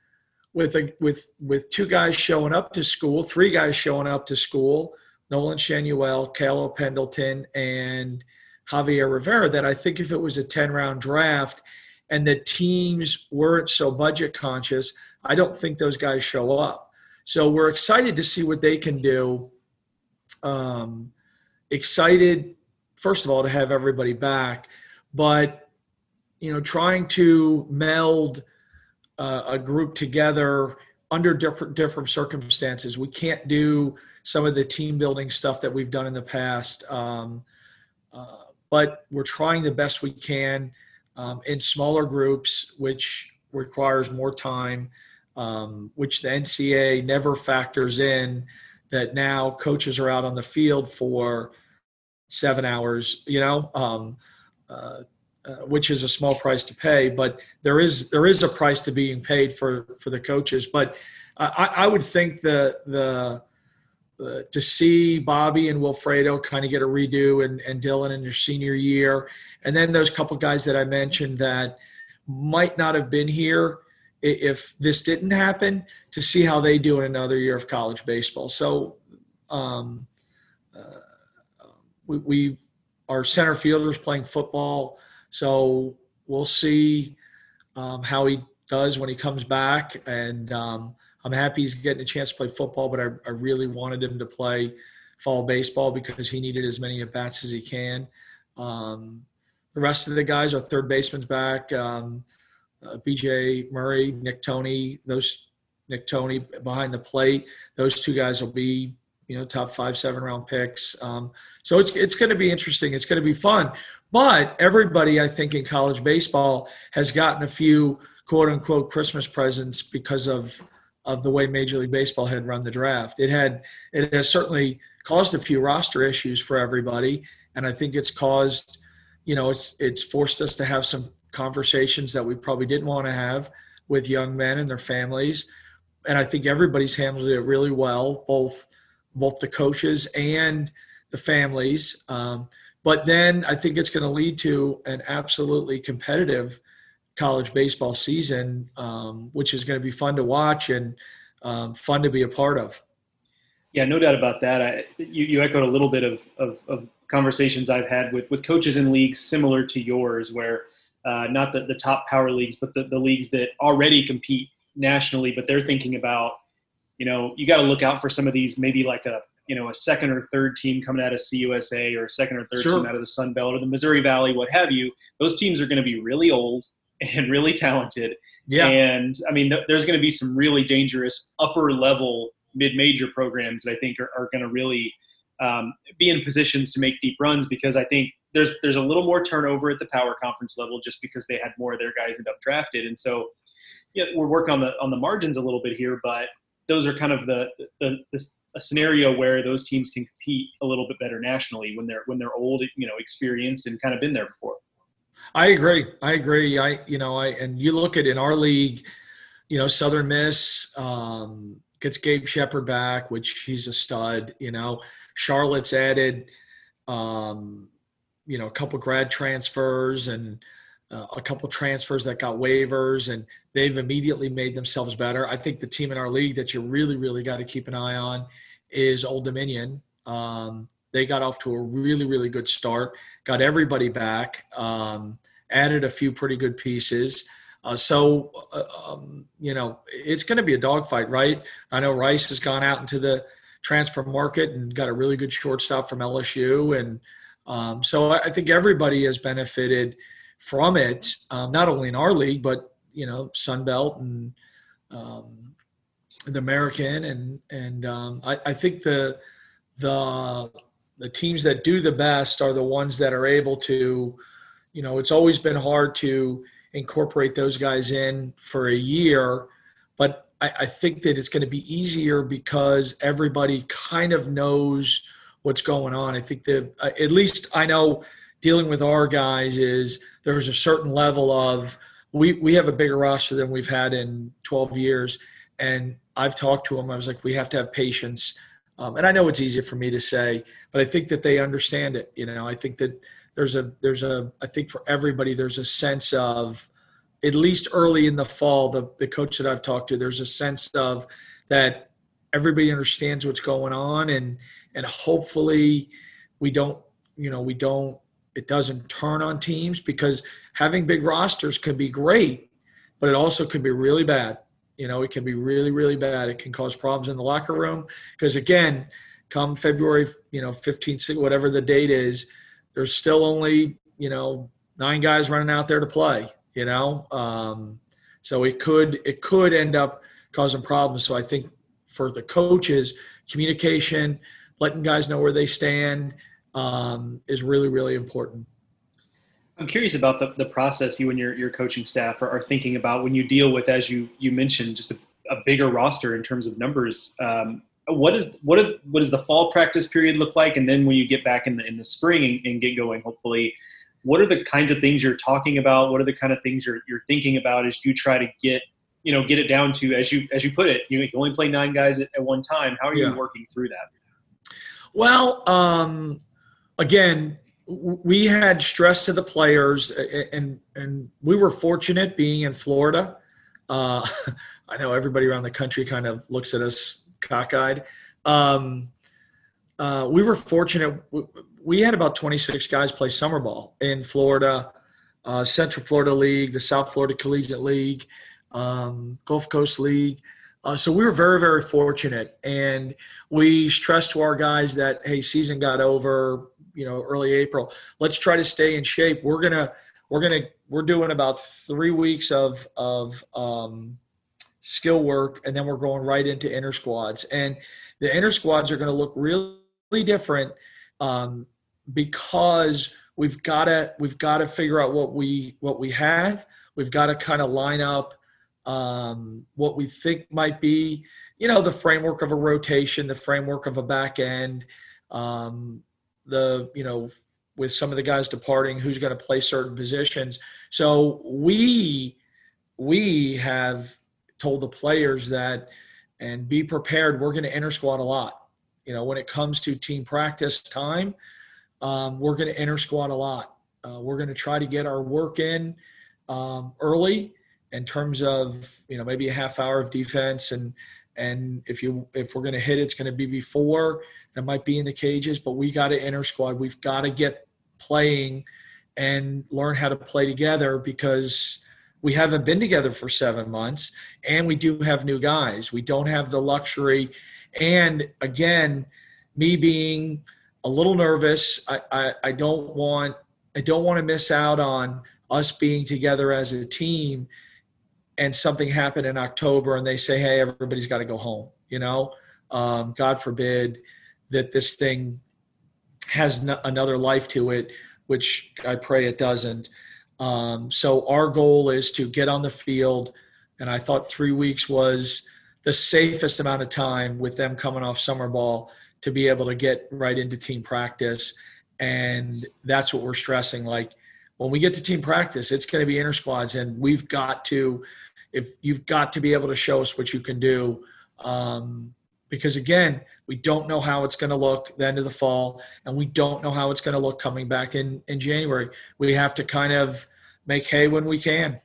S3: with a, with with two guys showing up to school, three guys showing up to school, Nolan Schanuel, Kalo Pendleton, and Javier Rivera. That I think if it was a ten round draft and the teams weren't so budget conscious, I don't think those guys show up. So we're excited to see what they can do. Um, excited, first of all, to have everybody back, but you know, trying to meld uh, a group together under different different circumstances. We can't do some of the team building stuff that we've done in the past, um, uh, but we're trying the best we can um, in smaller groups, which requires more time, um, which the NCAA never factors in. That now coaches are out on the field for seven hours, you know, um, uh, uh, which is a small price to pay, but there is there is a price to being paid for for the coaches. But I, I would think the the uh, to see Bobby and Wilfredo kind of get a redo and, and Dylan in their senior year. And then those couple guys that I mentioned that might not have been here if this didn't happen to see how they do in another year of college baseball. So um, uh, we, we our center fielders playing football. So we'll see um, how he does when he comes back. And um, I'm happy he's getting a chance to play football, but I, I really wanted him to play fall baseball because he needed as many at bats as he can. Um, the rest of the guys, our third baseman's back. Um, uh, BJ Murray, Nick Tony, those Nick Tony behind the plate. Those two guys will be, you know, top five, seven round picks. Um, so it's it's going to be interesting. It's going to be fun. But everybody, I think, in college baseball has gotten a few quote unquote Christmas presents because of of the way Major League Baseball had run the draft. It had it has certainly caused a few roster issues for everybody, and I think it's caused, you know, it's it's forced us to have some conversations that we probably didn't want to have with young men and their families. And I think everybody's handled it really well, both both the coaches and the families. Um, but then I think it's going to lead to an absolutely competitive college baseball season, um, which is going to be fun to watch and um, fun to be a part of.
S2: Yeah, no doubt about that. I, you, you echoed a little bit of, of, of, conversations I've had with, with coaches in leagues similar to yours, where uh, not the, the top power leagues, but the, the leagues that already compete nationally, but they're thinking about, you know, you got to look out for some of these, maybe like a, you know, a second or third team coming out of CUSA or a second or third sure. team out of the Sun Belt or the Missouri Valley, what have you. Those teams are going to be really old and really talented. Yeah. And I mean, th- there's going to be some really dangerous upper level mid major programs that I think are, are going to really um, be in positions to make deep runs because I think there's there's a little more turnover at the power conference level just because they had more of their guys end up drafted, and so yeah, we're working on the on the margins a little bit here, but those are kind of the, the, the a scenario where those teams can compete a little bit better nationally when they're when they're old, you know, experienced and kind of been there before.
S3: I agree. I agree. I you know I and you look at in our league, you know Southern Miss um, gets Gabe Shepard back, which he's a stud. You know Charlotte's added, um, you know, a couple grad transfers and uh, a couple transfers that got waivers, and they've immediately made themselves better. I think the team in our league that you really really got to keep an eye on is Old Dominion. Um, they got off to a really, really good start, got everybody back, um, added a few pretty good pieces. Uh, so, uh, um, you know, it's going to be a dogfight, right? I know Rice has gone out into the transfer market and got a really good shortstop from LSU. And um, so I think everybody has benefited from it, um, not only in our league, but, you know, Sun Belt and um, the American. And, and um, I, I think the, the the teams that do the best are the ones that are able to, you know, it's always been hard to incorporate those guys in for a year, but I, I think that it's going to be easier because everybody kind of knows what's going on. I think that uh, at least I know dealing with our guys is there's a certain level of we we have a bigger roster than we've had in 12 years, and I've talked to them. I was like, we have to have patience um, and I know it's easier for me to say, but I think that they understand it. You know, I think that there's a there's a I think for everybody there's a sense of at least early in the fall the the coach that I've talked to there's a sense of that everybody understands what's going on and and hopefully we don't you know we don't it doesn't turn on teams because having big rosters can be great but it also can be really bad you know, it can be really, really bad. It can cause problems in the locker room because, again, come February, you know, 15th, whatever the date is, there's still only, you know, nine guys running out there to play, you know. Um, so it could it could end up causing problems. So I think for the coaches, communication, letting guys know where they stand um, is really, really important.
S2: I'm curious about the, the process you and your, your coaching staff are, are thinking about when you deal with, as you, you mentioned, just a, a bigger roster in terms of numbers. Um, what is what is, what does the fall practice period look like? And then when you get back in the in the spring and, and, get going, hopefully, what are the kinds of things you're talking about? What are the kind of things you're you're thinking about as you try to get you know get it down to as you as you put it, you, you only play nine guys at, at one time. How are you
S3: Yeah.
S2: working through that?
S3: Well, um, again, we had stress to the players, and and we were fortunate being in Florida. Uh, I know everybody around the country kind of looks at us cockeyed. Um, uh, we were fortunate. We had about 26 guys play summer ball in Florida, uh, Central Florida League, the South Florida Collegiate League, um, Gulf Coast League. Uh, so we were very, very fortunate, and we stressed to our guys that hey, season got over, you know, early April. Let's try to stay in shape. We're gonna, we're gonna, we're doing about three weeks of of um, skill work, and then we're going right into inner squads. And the inner squads are going to look really different um, because we've got to we've got to figure out what we what we have. We've got to kind of line up um, what we think might be, you know, the framework of a rotation, the framework of a back end, um, the you know, with some of the guys departing, who's going to play certain positions. So we we have told the players that and be prepared. We're going to enter squad a lot. You know, when it comes to team practice time, um, we're going to enter squad a lot. Uh, we're going to try to get our work in um, early in terms of you know maybe a half hour of defense and and if you if we're going to hit it's going to be before it might be in the cages but we got to enter squad. We've got to get playing and learn how to play together because we haven't been together for seven months and we do have new guys. We don't have the luxury. And again me being a little nervous i i, I don't want i don't want to miss out on us being together as a team and something happened in october and they say hey everybody's got to go home you know? Um, god forbid that this thing has no, another life to it which i pray it doesn't. Um, so our goal is to get on the field and i thought three weeks was the safest amount of time with them coming off summer ball to be able to get right into team practice. And that's what we're stressing like when we get to team practice it's going to be inter squads and we've got to if you've got to be able to show us what you can do um, because again we don't know how it's going to look the end of the fall and we don't know how it's going to look coming back in in january we have to kind of make hay when we can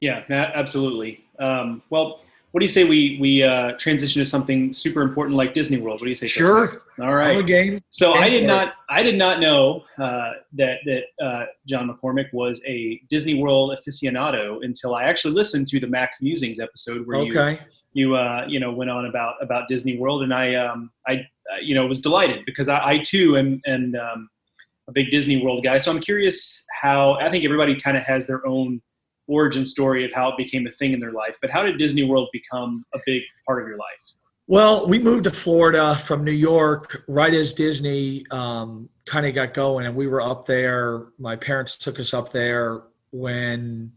S2: Yeah, Matt, absolutely. Um, well, what do you say we we uh, transition to something super important like Disney World? What do you say?
S3: sure
S2: All right.
S3: I'm game
S2: So I did not I did not know uh, that that uh, John McCormack was a Disney World aficionado until I actually listened to the Max Musings episode where
S3: okay
S2: you uh, you know went on about about Disney World, and I um, I you know was delighted because I, I too am and um, a big Disney World guy. So I'm curious how I think everybody kind of has their own origin story of how it became a thing in their life. But how did Disney World become a big part of your life?
S3: Well, we moved to Florida from New York right as Disney um, kind of got going, and we were up there. My parents took us up there when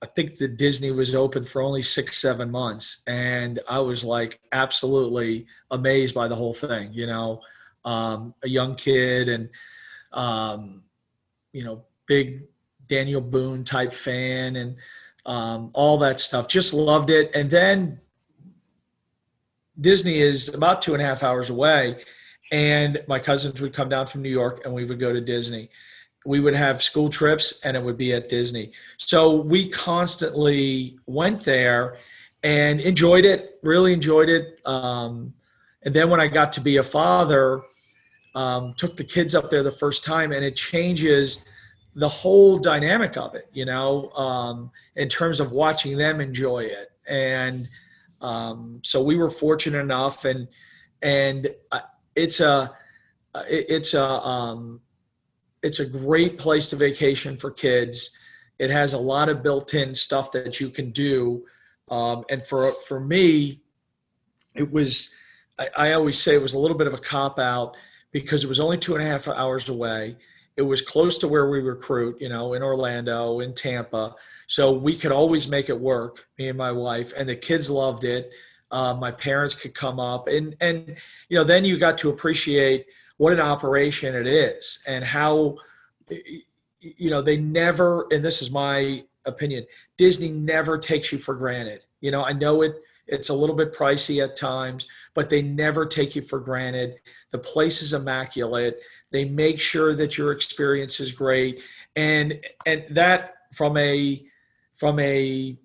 S3: I think the Disney was open for only six, seven months, and I was like absolutely amazed by the whole thing. You know, um, a young kid, and um, you know, big Daniel Boone type fan, and um, all that stuff. Just loved it, and then Disney is about two and a half hours away, and my cousins would come down from New York, and we would go to Disney. We would have school trips, and it would be at Disney. So we constantly went there and enjoyed it. Really enjoyed it. Um, and then when I got to be a father, um, took the kids up there the first time, and it changes the whole dynamic of it. You know, um, in terms of watching them enjoy it and um, so we were fortunate enough, and and uh, it's a it's a um, it's a great place to vacation for kids. It has a lot of built-in stuff that you can do, um, and for for me, it was I, I always say it was a little bit of a cop out because it was only two and a half hours away. It was close to where we recruit, you know, in Orlando, in Tampa. So we could always make it work, me and my wife, and the kids loved it. Uh, my parents could come up, and and you know, then you got to appreciate what an operation it is, and how you know they never. And this is my opinion, Disney never takes you for granted. You know, I know it it's a little bit pricey at times, but they never take you for granted. The place is immaculate. They make sure that your experience is great. And and that from a from a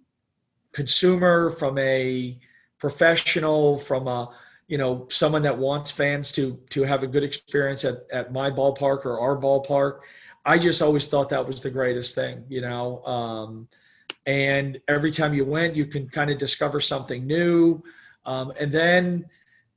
S3: consumer, from a professional, from a you know someone that wants fans to to have a good experience at, at my ballpark or our ballpark i just always thought that was the greatest thing you know um, and every time you went you can kind of discover something new um, and then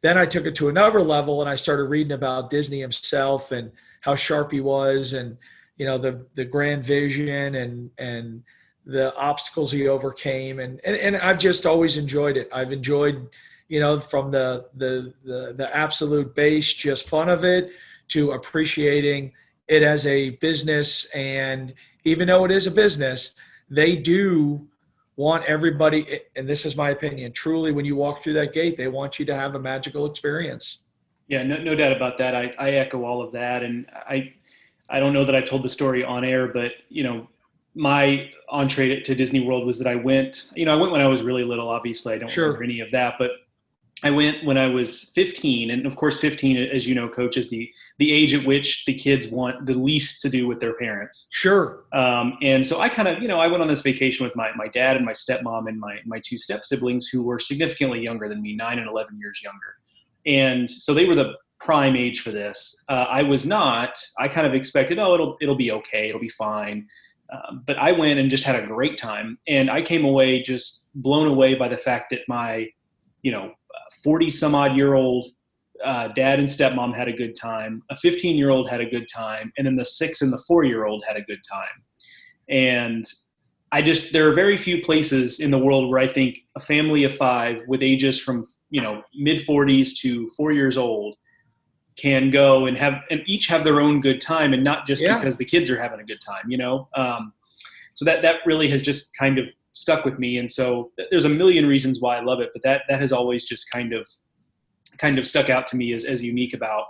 S3: then i took it to another level and i started reading about disney himself and how sharp he was and you know the the grand vision and and the obstacles he overcame and and, and i've just always enjoyed it. I've enjoyed you know from the the the, the absolute base just fun of it to appreciating it as a business. And even though it is a business they do want everybody and this is my opinion truly when you walk through that gate they want you to have a magical experience.
S2: Yeah no, no doubt about that. I, I echo all of that. And i i don't know that i told the story on air but you know my entree to disney world was that i went you know i went when i was really little obviously. I don't sure. remember any of that but I went when I was 15, and of course, 15, as you know, coach, is the the age at which the kids want the least to do with their parents.
S3: Sure.
S2: Um, and so I kind of, you know, I went on this vacation with my my dad and my stepmom and my my two step siblings who were significantly younger than me, nine and 11 years younger, and so they were the prime age for this. Uh, I was not. I kind of expected, oh, it'll it'll be okay, it'll be fine. Um, but I went and just had a great time, and I came away just blown away by the fact that my, you know, 40 some odd year old uh, dad and stepmom had a good time. A 15 year old had a good time, and then the six and the four year old had a good time. And I just there are very few places in the world where I think a family of five with ages from you know mid 40s to four years old can go and have and each have their own good time, and not just yeah. because the kids are having a good time. You know, um, so that that really has just kind of stuck with me. And so there's a million reasons why I love it, but that that has always just kind of kind of stuck out to me as, as unique about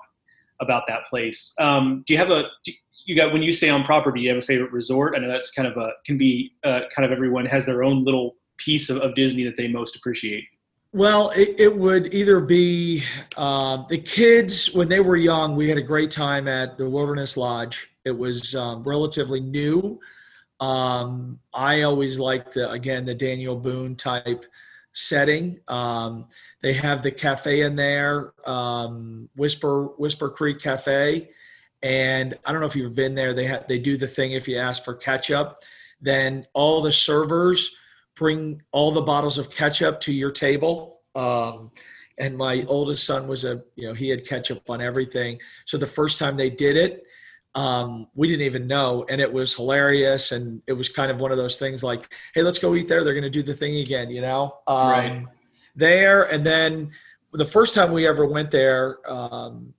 S2: about that place. Um, do you have a do you got when you stay on property? You have a favorite resort? I know that's kind of a can be uh, kind of everyone has their own little piece of, of Disney that they most appreciate.
S3: Well, it, it would either be um, the kids when they were young. We had a great time at the Wilderness Lodge. It was um, relatively new, um, I always like the again the Daniel Boone type setting. Um, they have the cafe in there, um, Whisper Whisper Creek Cafe, and I don't know if you've been there. They have they do the thing if you ask for ketchup, then all the servers bring all the bottles of ketchup to your table. Um, and my oldest son was a you know he had ketchup on everything. So the first time they did it, um, we didn't even know and it was hilarious and it was kind of one of those things like hey let's go eat there. They're going to do the thing again you know? Um, right. there and then the first time we ever went there um,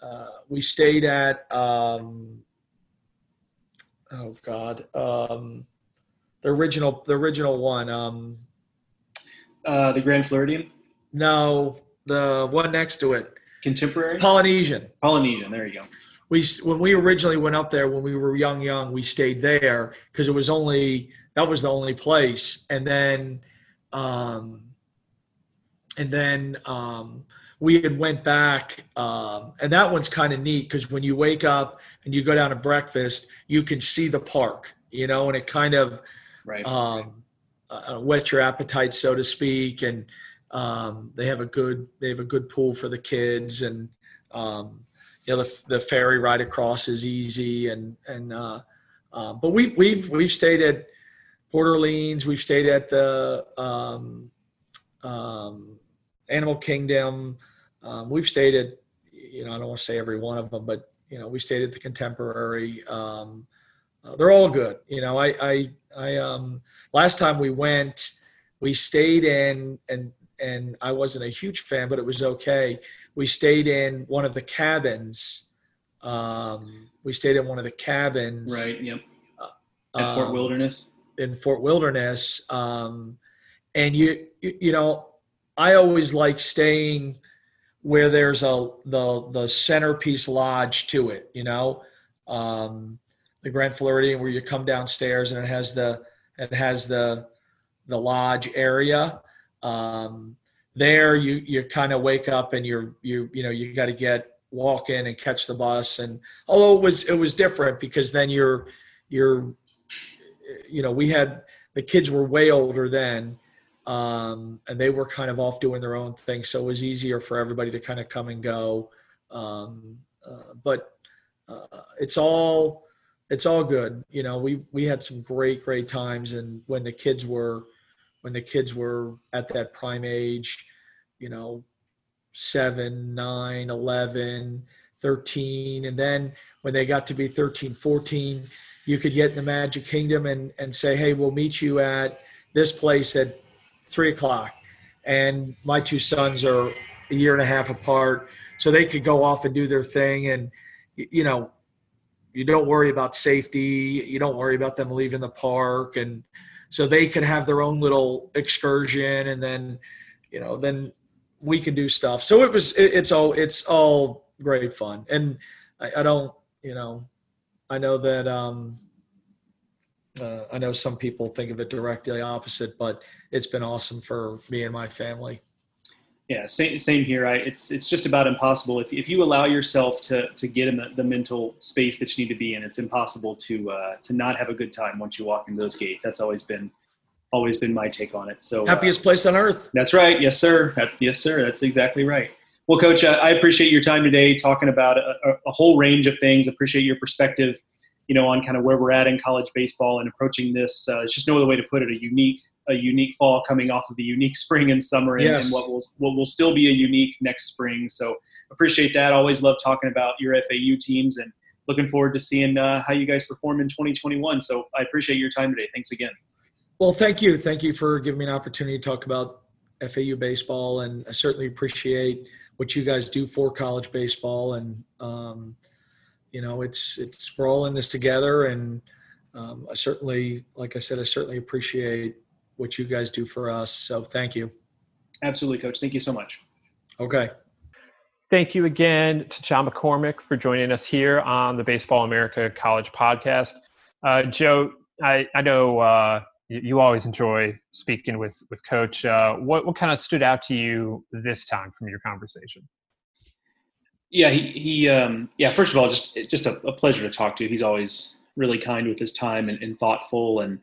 S3: uh, we stayed at um, oh god um, the original the original one um,
S2: uh, the grand floridian?
S3: No the one next to it.
S2: Contemporary?
S3: Polynesian.
S2: Polynesian there you go
S3: we when we originally went up there when we were young, young, we stayed there because it was only that was the only place, and then, um, and then um, we had went back, um, and that one's kind of neat because when you wake up and you go down to breakfast, you can see the park, you know, and it kind of
S2: right.
S3: um, uh, whet your appetite, so to speak, and um, they have a good they have a good pool for the kids and. Um, you know the, the ferry ride across is easy and and uh, uh, but we we've we've stayed at Port Orleans. We've stayed at the um, um, Animal Kingdom. Um, we've stayed at you know I don't want to say every one of them but you know we stayed at the Contemporary. Um, uh, they're all good. You know I I I um last time we went we stayed in and and I wasn't a huge fan but it was okay we stayed in one of the cabins. Um, we stayed in one of the cabins.
S2: Right. Yep. Uh, At Fort um, Wilderness.
S3: In Fort Wilderness, um, and you, you, you know, I always like staying where there's a the the centerpiece lodge to it. You know, um, the Grand Floridian where you come downstairs and it has the it has the the lodge area. Um, there, you you kind of wake up and you're you you know you got to get walk in and catch the bus. And although it was it was different because then you're you're you know we had the kids were way older then um, and they were kind of off doing their own thing. So it was easier for everybody to kind of come and go. Um, uh, but uh, it's all it's all good. You know we we had some great great times. And when the kids were when the kids were at that prime age you know 7 9 11 13 and then when they got to be 13 14 you could get in the magic kingdom and, and say hey we'll meet you at this place at 3 o'clock. And my two sons are a year and a half apart so they could go off and do their thing. And you know you don't worry about safety. You don't worry about them leaving the park. And so they could have their own little excursion and then you know then we can do stuff. So it was it, it's all it's all great fun, and I, I don't you know I know that um, uh, I know some people think of it directly opposite, but it's been awesome for me and my family.
S2: Yeah, same, same here. I, it's it's just about impossible if, if you allow yourself to to get in the, the mental space that you need to be in. It's impossible to uh, to not have a good time once you walk in those gates. That's always been always been my take on it. So
S3: happiest uh, place on earth.
S2: That's right. Yes, sir. Yes, sir. That's exactly right. Well, Coach, I appreciate your time today talking about a, a, whole range of things. Appreciate your perspective, you know, on kind of where we're at in college baseball and approaching this. Uh, it's just no other way to put it. A unique, a unique fall coming off of a unique spring and summer, and, yes. and what will what will still be a unique next spring. So appreciate that. Always love talking about your FAU teams and looking forward to seeing uh, how you guys perform in 2021. So I appreciate your time today. Thanks again.
S3: Well, thank you. Thank you for giving me an opportunity to talk about FAU baseball, and I certainly appreciate what you guys do for college baseball. And um, you know, it's it's we're all in this together, and um, I certainly, like I said, I certainly appreciate what you guys do for us. So, thank you.
S2: Absolutely, Coach. Thank you so much.
S3: Okay.
S1: Thank you again to John McCormack for joining us here on the Baseball America College Podcast. Uh, Joe, I, I know uh, you, always enjoy speaking with with Coach. Uh, what what kind of stood out to you this time from your conversation?
S2: Yeah, he he um, yeah. First of all, just just a, a, pleasure to talk to. He's always really kind with his time and, and thoughtful, and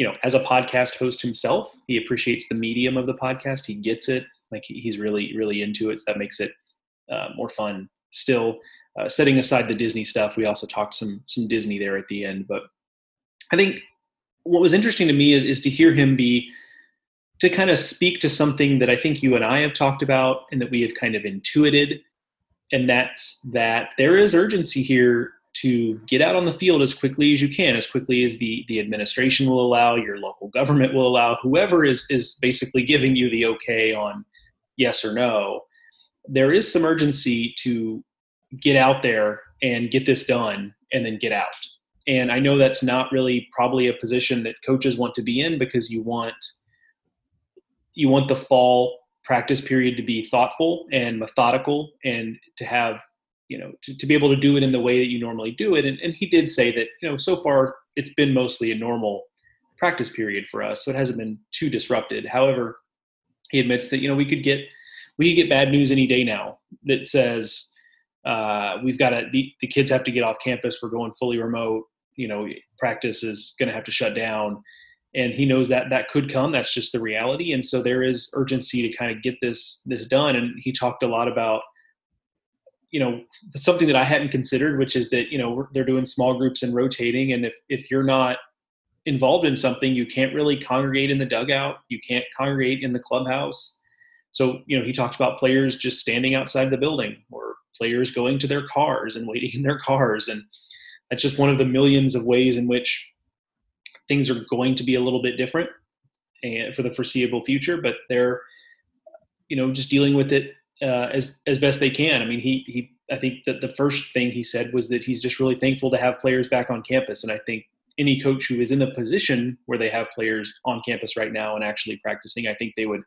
S2: you know, as a podcast host himself, he appreciates the medium of the podcast. He gets it. Like he's really really into it. So that makes it uh, more fun. Still, uh, setting aside the Disney stuff, we also talked some some Disney there at the end, but I think what was interesting to me is, is to hear him be to kind of speak to something that I think you and I have talked about and that we have kind of intuited, and that's that there is urgency here to get out on the field as quickly as you can, as quickly as the the administration will allow, your local government will allow, whoever is is basically giving you the okay on yes or no. There is some urgency to get out there and get this done and then get out. And I know that's not really probably a position that coaches want to be in because you want you want the fall practice period to be thoughtful and methodical and to have you know to, to be able to do it in the way that you normally do it. And, and he did say that you know so far it's been mostly a normal practice period for us so it hasn't been too disrupted. However he admits that you know we could get we could get bad news any day now that says uh, we've got to the, the kids have to get off campus we're going fully remote you know practice is going to have to shut down. And he knows that that could come that's just the reality. And so there is urgency to kind of get this this done. And he talked a lot about you know something that i hadn't considered which is that you know they're doing small groups and rotating and if if you're not involved in something you can't really congregate in the dugout you can't congregate in the clubhouse. So you know he talked about players just standing outside the building or players going to their cars and waiting in their cars and that's just one of the millions of ways in which things are going to be a little bit different and for the foreseeable future but they're you know just dealing with it uh, as as best they can. I mean he he i think that the first thing he said was that he's just really thankful to have players back on campus. And i think any coach who is in a position where they have players on campus right now and actually practicing i think they would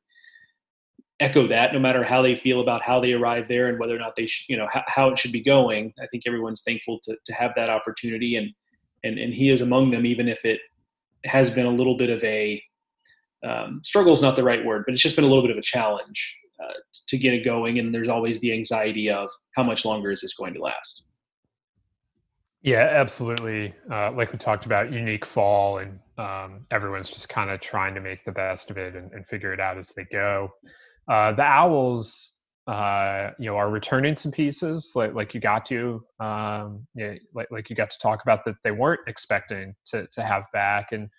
S2: echo that no matter how they feel about how they arrive there and whether or not they you know how it should be going. I think everyone's thankful to, to have that opportunity. And and and he is among them even if it has been a little bit of a um, struggle is not the right word, but it's just been a little bit of a challenge uh, to get it going. And there's always the anxiety of how much longer is this going to last.
S1: Yeah, absolutely. Uh, like we talked about, unique fall, and um, everyone's just kind of trying to make the best of it and, and figure it out as they go. Uh, the Owls, uh, you know, are returning some pieces, like like you got to, um, yeah, like like you got to talk about that they weren't expecting to to have back, and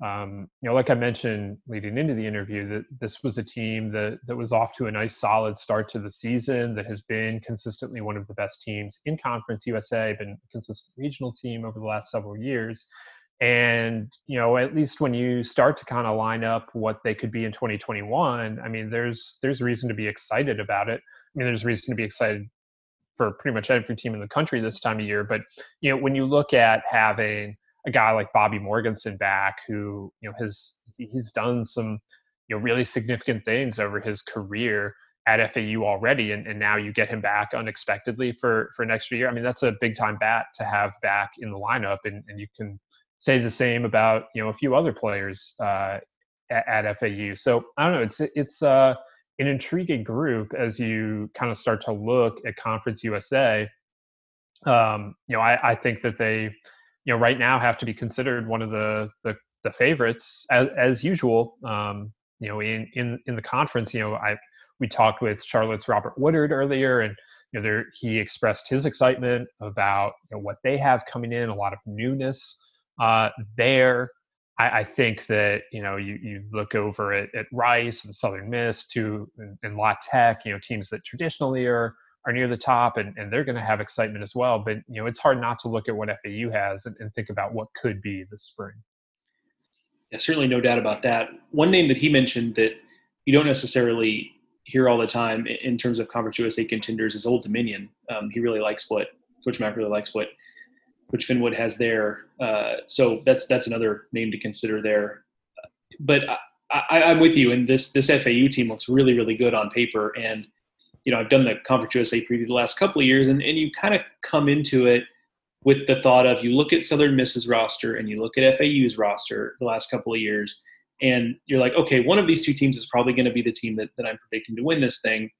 S1: um, you know, like I mentioned leading into the interview, that this was a team that that was off to a nice, solid start to the season. That has been consistently one of the best teams in Conference USA, been a consistent regional team over the last several years. And you know, at least when you start to kind of line up what they could be in 2021, I mean, there's there's reason to be excited about it. I mean, there's reason to be excited for pretty much every team in the country this time of year. But you know, when you look at having a guy like Bobby Morgensen back, who you know has he's done some you know really significant things over his career at FAU already, and, and now you get him back unexpectedly for for next year. I mean, that's a big time bat to have back in the lineup, and, and you can say the same about you know a few other players uh, at, at, FAU. So I don't know. It's it's uh, an intriguing group as you kind of start to look at Conference USA. Um, you know, I, I think that they you know right now have to be considered one of the the, the favorites as, as usual. Um, you know, in in in the conference, you know, I we talked with Charlotte's Robert Woodard earlier, and you know, there he expressed his excitement about you know, what they have coming in, a lot of newness uh, there. I, I, think that you know you, you look over at, at Rice and Southern Miss to and, and La Tech, you know, teams that traditionally are are near the top and, and they're going to have excitement as well. But, you know, it's hard not to look at what FAU has and, and think about what could be this spring.
S2: Yeah, certainly no doubt about that. One name that he mentioned that you don't necessarily hear all the time in terms of Conference USA contenders is Old Dominion. Um, he really likes what Coach Mack really likes what Coach Finwood has there. Uh, so that's that's another name to consider there. But I, am with you, and this this FAU team looks really really good on paper, and you know, I've done the Conference USA preview the last couple of years, and, and you kind of come into it with the thought of you look at Southern Miss's roster and you look at FAU's roster the last couple of years, and you're like, okay, one of these two teams is probably going to be the team that, that I'm predicting to win this thing.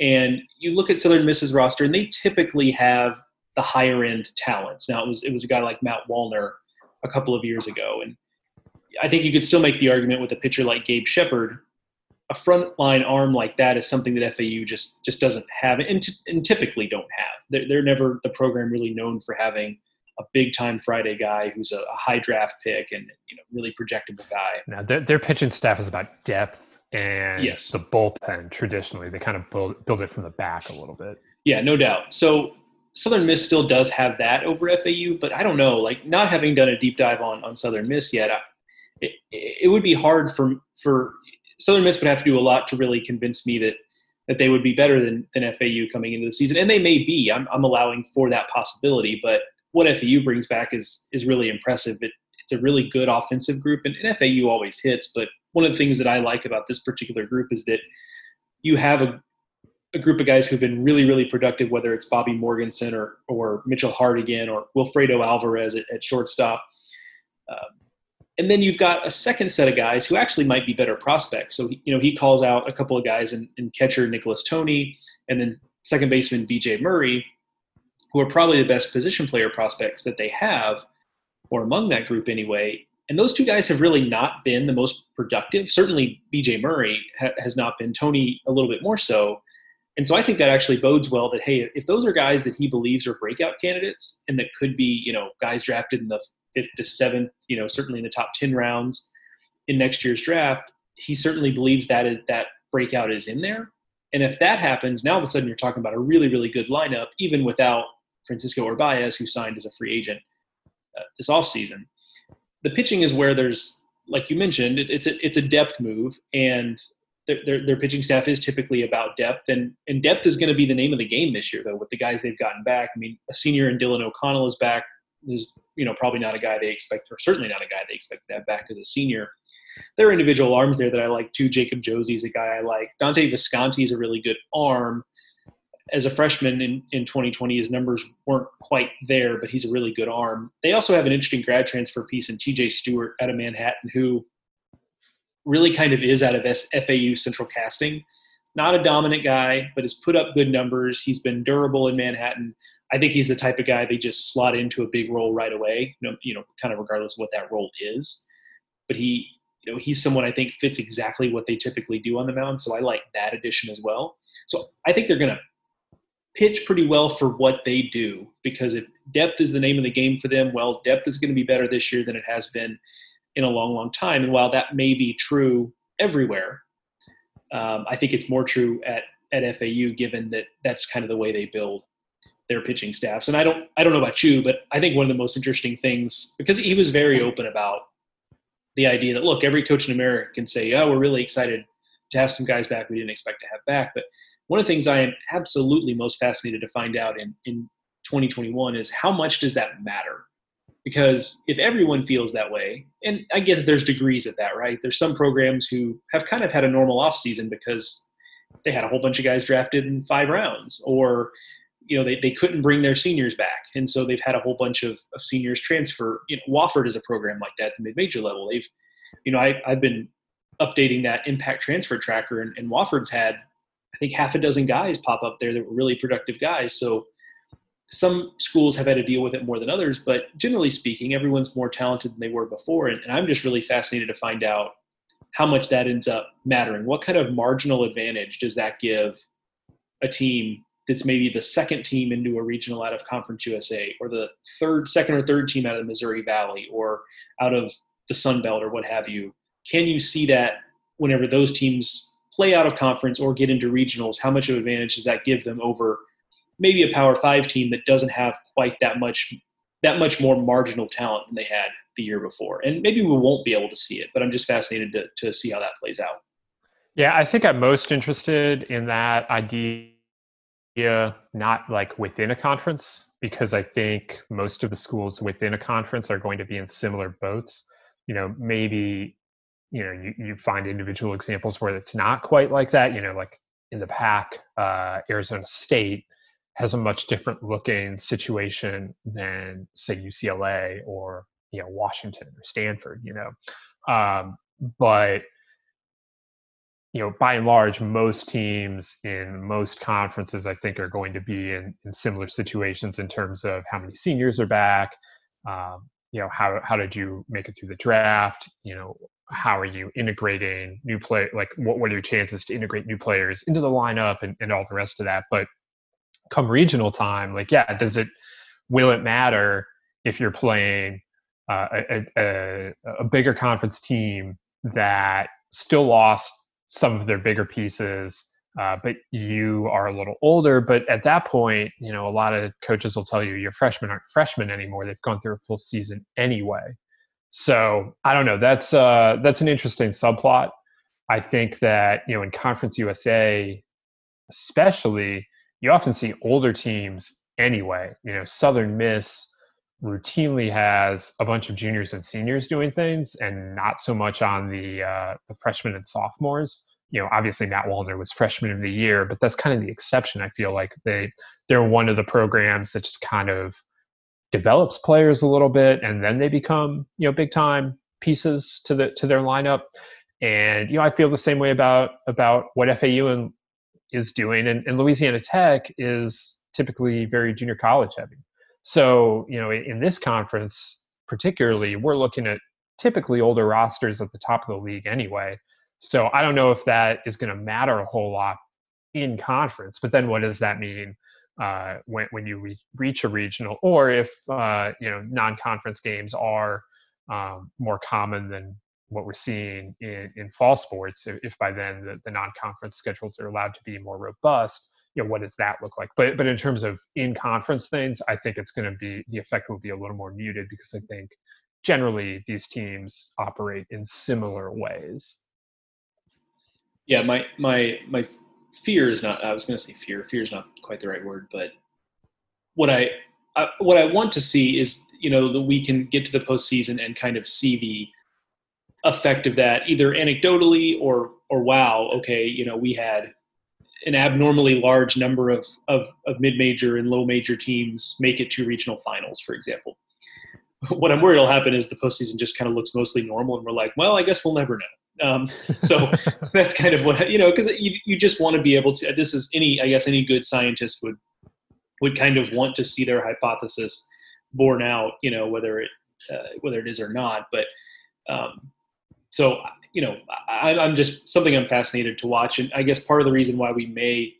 S2: And you look at Southern Miss's roster, and they typically have the higher end talents. Now it was it was a guy like Matt Wallner a couple of years ago, and I think you could still make the argument with a pitcher like Gabe Shepard a frontline arm like that is something that FAU just just doesn't have, and, t- and typically don't have. They're, they're, never the program really known for having a big time Friday guy who's a, a, high draft pick and you know really projectable guy.
S1: Now their, their pitching staff is about depth and yes. the bullpen. Traditionally, they kind of build build it from the back a little bit.
S2: Yeah, no doubt. So Southern Miss still does have that over FAU, but I don't know. Like not having done a deep dive on on Southern Miss yet, I, it, it would be hard for for Southern Miss would have to do a lot to really convince me that that they would be better than, than FAU coming into the season, and they may be. I'm, I'm allowing for that possibility, but what FAU brings back is is really impressive. It, it's a really good offensive group, and, and FAU always hits. But one of the things that I like about this particular group is that you have a, a group of guys who've been really, really productive, whether it's Bobby Morgensen or, or Mitchell Hartigan or Wilfredo Alvarez at, at shortstop. Um, and then you've got a second set of guys who actually might be better prospects. So you know he calls out a couple of guys in, in catcher Nicholas Toney, and then second baseman B.J. Murray, who are probably the best position player prospects that they have, or among that group anyway. And those two guys have really not been the most productive. Certainly, B.J. Murray ha- has not been. Toney a little bit more so. And so I think that actually bodes well that hey, if those are guys that he believes are breakout candidates and that could be you know guys drafted in the fifth to seventh, you know, certainly in the top 10 rounds in next year's draft, he certainly believes that that breakout is in there. And if that happens, now all of a sudden you're talking about a really, really good lineup, even without Francisco Urbaez, who signed as a free agent uh, this offseason. The pitching is where there's, like you mentioned, it, it's a it's a depth move, and their, their, their pitching staff is typically about depth, and and depth is going to be the name of the game this year, though, with the guys they've gotten back. I mean, a senior in Dylan O'Connell is back is you know probably not a guy they expect, or certainly not a guy they expect to have back as a senior. There are individual arms there that I like too. Jacob Josie's a guy I like. Dante Visconti is a really good arm, as a freshman in, in 2020, his numbers weren't quite there, but he's a really good arm. They also have an interesting grad transfer piece in TJ Stewart out of Manhattan, who really kind of is out of FAU Central Casting. Not a dominant guy, but has put up good numbers. He's been durable in Manhattan. I think he's the type of guy they just slot into a big role right away. You know, you know, kind of regardless of what that role is. But he, you know, he's someone I think fits exactly what they typically do on the mound. So I like that addition as well. So I think they're going to pitch pretty well for what they do because if depth is the name of the game for them, well, depth is going to be better this year than it has been in a long, long time. And while that may be true everywhere, um, I think it's more true at at FAU given that that's kind of the way they build their pitching staffs. And I don't I don't know about you, but I think one of the most interesting things because he was very open about the idea that look, every coach in America can say, "Oh, we're really excited to have some guys back we didn't expect to have back," but one of the things I am absolutely most fascinated to find out in, in 2021 is how much does that matter? Because if everyone feels that way, and I get that there's degrees of that, right? There's some programs who have kind of had a normal offseason because they had a whole bunch of guys drafted in five rounds, or you know they, they couldn't bring their seniors back, and so they've had a whole bunch of, of seniors transfer. You know, Wofford is a program like that, at the mid-major level. They've, you know, I, I've been updating that impact transfer tracker, and, and Wofford's had I think half a dozen guys pop up there that were really productive guys. So some schools have had to deal with it more than others, but generally speaking, everyone's more talented than they were before. And, and I'm just really fascinated to find out how much that ends up mattering. What kind of marginal advantage does that give a team that's maybe the second team into a regional out of Conference USA, or the third, second or third team out of the Missouri Valley, or out of the Sun Belt, or what have you? Can you see that whenever those teams play out of conference or get into regionals, how much of an advantage does that give them over maybe a Power Five team that doesn't have quite that much that much more marginal talent than they had the year before? And maybe we won't be able to see it, but I'm just fascinated to, to see how that plays out.
S1: Yeah, I think I'm most interested in that idea not like within a conference because I think most of the schools within a conference are going to be in similar boats. You know, maybe you know you, you find individual examples where it's not quite like that you know like in the pac uh, arizona state has a much different looking situation than say ucla or you know washington or stanford you know um, but you know by and large most teams in most conferences i think are going to be in, in similar situations in terms of how many seniors are back um, you know how how did you make it through the draft? You know how are you integrating new play like what, what are your chances to integrate new players into the lineup and, and all the rest of that? But come regional time like yeah does it will it matter if you're playing uh, a, a, a bigger conference team that still lost some of their bigger pieces uh, but you are a little older. But at that point, you know, a lot of coaches will tell you your freshmen aren't freshmen anymore. They've gone through a full season anyway. So I don't know. That's uh, that's an interesting subplot. I think that you know in Conference USA, especially, you often see older teams anyway. You know, Southern Miss routinely has a bunch of juniors and seniors doing things, and not so much on the uh, the freshmen and sophomores you know, obviously Matt Wallner was freshman of the year, but that's kind of the exception. I feel like they they're one of the programs that just kind of develops players a little bit, and then they become you know big time pieces to the to their lineup. And you know, I feel the same way about about what FAU and is doing, and, and Louisiana Tech is typically very junior college heavy. So you know, in this conference particularly, we're looking at typically older rosters at the top of the league anyway. So I don't know if that is going to matter a whole lot in conference. But then what does that mean uh, when when you re- reach a regional, or if uh, you know non-conference games are um, more common than what we're seeing in, in fall sports? If by then the, the non-conference schedules are allowed to be more robust, you know what does that look like? But but in terms of in-conference things, I think it's going to be the effect will be a little more muted because I think generally these teams operate in similar ways
S2: yeah my my my fear is not i was going to say fear fear is not quite the right word but what I, I, what i want to see is you know that we can get to the postseason and kind of see the effect of that either anecdotally or or wow okay you know we had an abnormally large number of, of, of mid-major and low major teams make it to regional finals, for example. What I'm worried will happen is the postseason just kind of looks mostly normal, and we're like, well, I guess we'll never know. Um, so that's kind of what you know, because you you just want to be able to. This is any, I guess, any good scientist would would kind of want to see their hypothesis borne out, you know, whether it uh, whether it is or not. But um, so you know, I, I'm just something I'm fascinated to watch, and I guess part of the reason why we may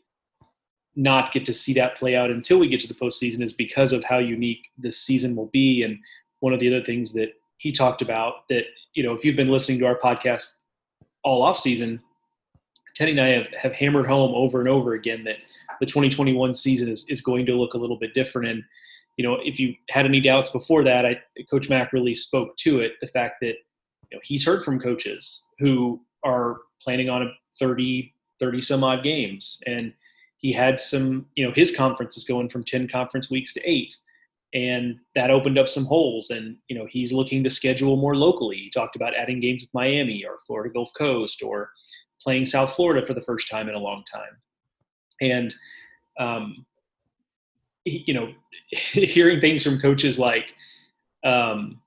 S2: not get to see that play out until we get to the postseason is because of how unique this season will be. And one of the other things that he talked about that you know, if you've been listening to our podcast all off season, Teddy and I have, have hammered home over and over again that the 2021 season is, is going to look a little bit different. And, you know, if you had any doubts before that, I, Coach Mack really spoke to it. The fact that, you know, he's heard from coaches who are planning on a 30, 30 some odd games. And he had some, you know, his conference is going from 10 conference weeks to eight. And that opened up some holes. And, you know, he's looking to schedule more locally. He talked about adding games with Miami or Florida Gulf Coast or playing South Florida for the first time in a long time. And, um, you know, hearing things from coaches like, um,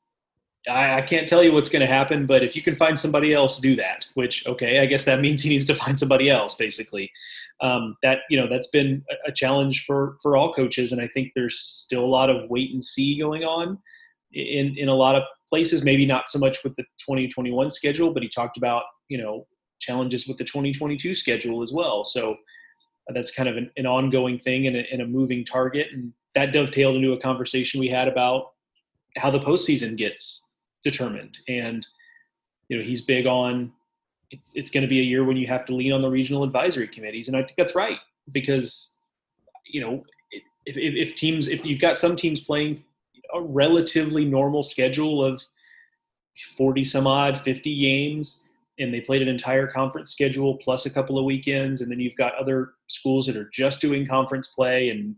S2: I, I, can't tell you what's going to happen, but if you can find somebody else, do that. Which, okay, I guess that means he needs to find somebody else, basically. Um, that you know, that's been a challenge for for all coaches, and I think there's still a lot of wait and see going on in in a lot of places. Maybe not so much with the 2021 schedule, but he talked about you know challenges with the 2022 schedule as well. So uh, that's kind of an, an ongoing thing and a, and a, moving target. And that dovetailed into a conversation we had about how the postseason gets determined. And, you know, he's big on it's, it's going to be a year when you have to lean on the regional advisory committees. And I think that's right because, you know, if, if, if teams, if you've got some teams playing a relatively normal schedule of 40 some odd, 50 games, and they played an entire conference schedule plus a couple of weekends and then you've got other schools that are just doing conference play and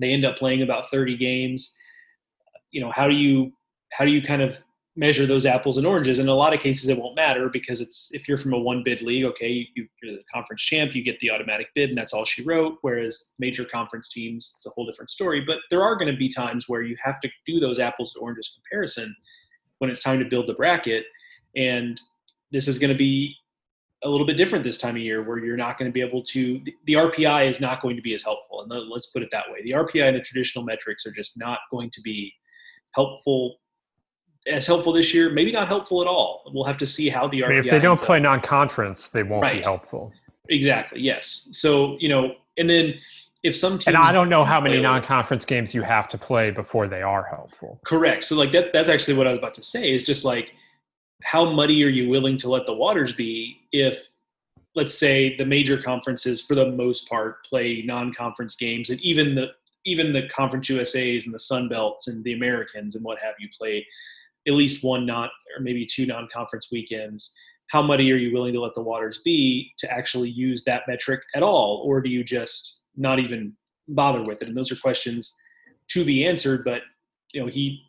S2: they end up playing about 30 games you know how do you how do you kind of measure those apples and oranges? In a lot of cases it won't matter because it's if you're from a one bid league okay you, are the conference champ you get the automatic bid and that's all she wrote whereas major conference teams it's a whole different story. But there are going to be times where you have to do those apples to oranges comparison when it's time to build the bracket and this is going to be a little bit different this time of year where you're not going to be able to the, rpi is not going to be as helpful. And let's put it that way. The rpi and the traditional metrics are just not going to be helpful as helpful this year maybe not helpful at all we'll have to see how the
S1: RPI I mean, if they don't play non-conference they won't right. be helpful
S2: exactly yes so you know and then if some teams
S1: and I don't know how many non-conference games you have to play before they are helpful.
S2: Correct. So like that that's actually what I was about to say is just like how muddy are you willing to let the waters be if let's say the major conferences for the most part play non-conference games and even the even the conference USAs and the Sun Belts and the Americans and what have you play at least one not or maybe two non-conference weekends how muddy are you willing to let the waters be to actually use that metric at all or do you just not even bother with it and those are questions to be answered but you know he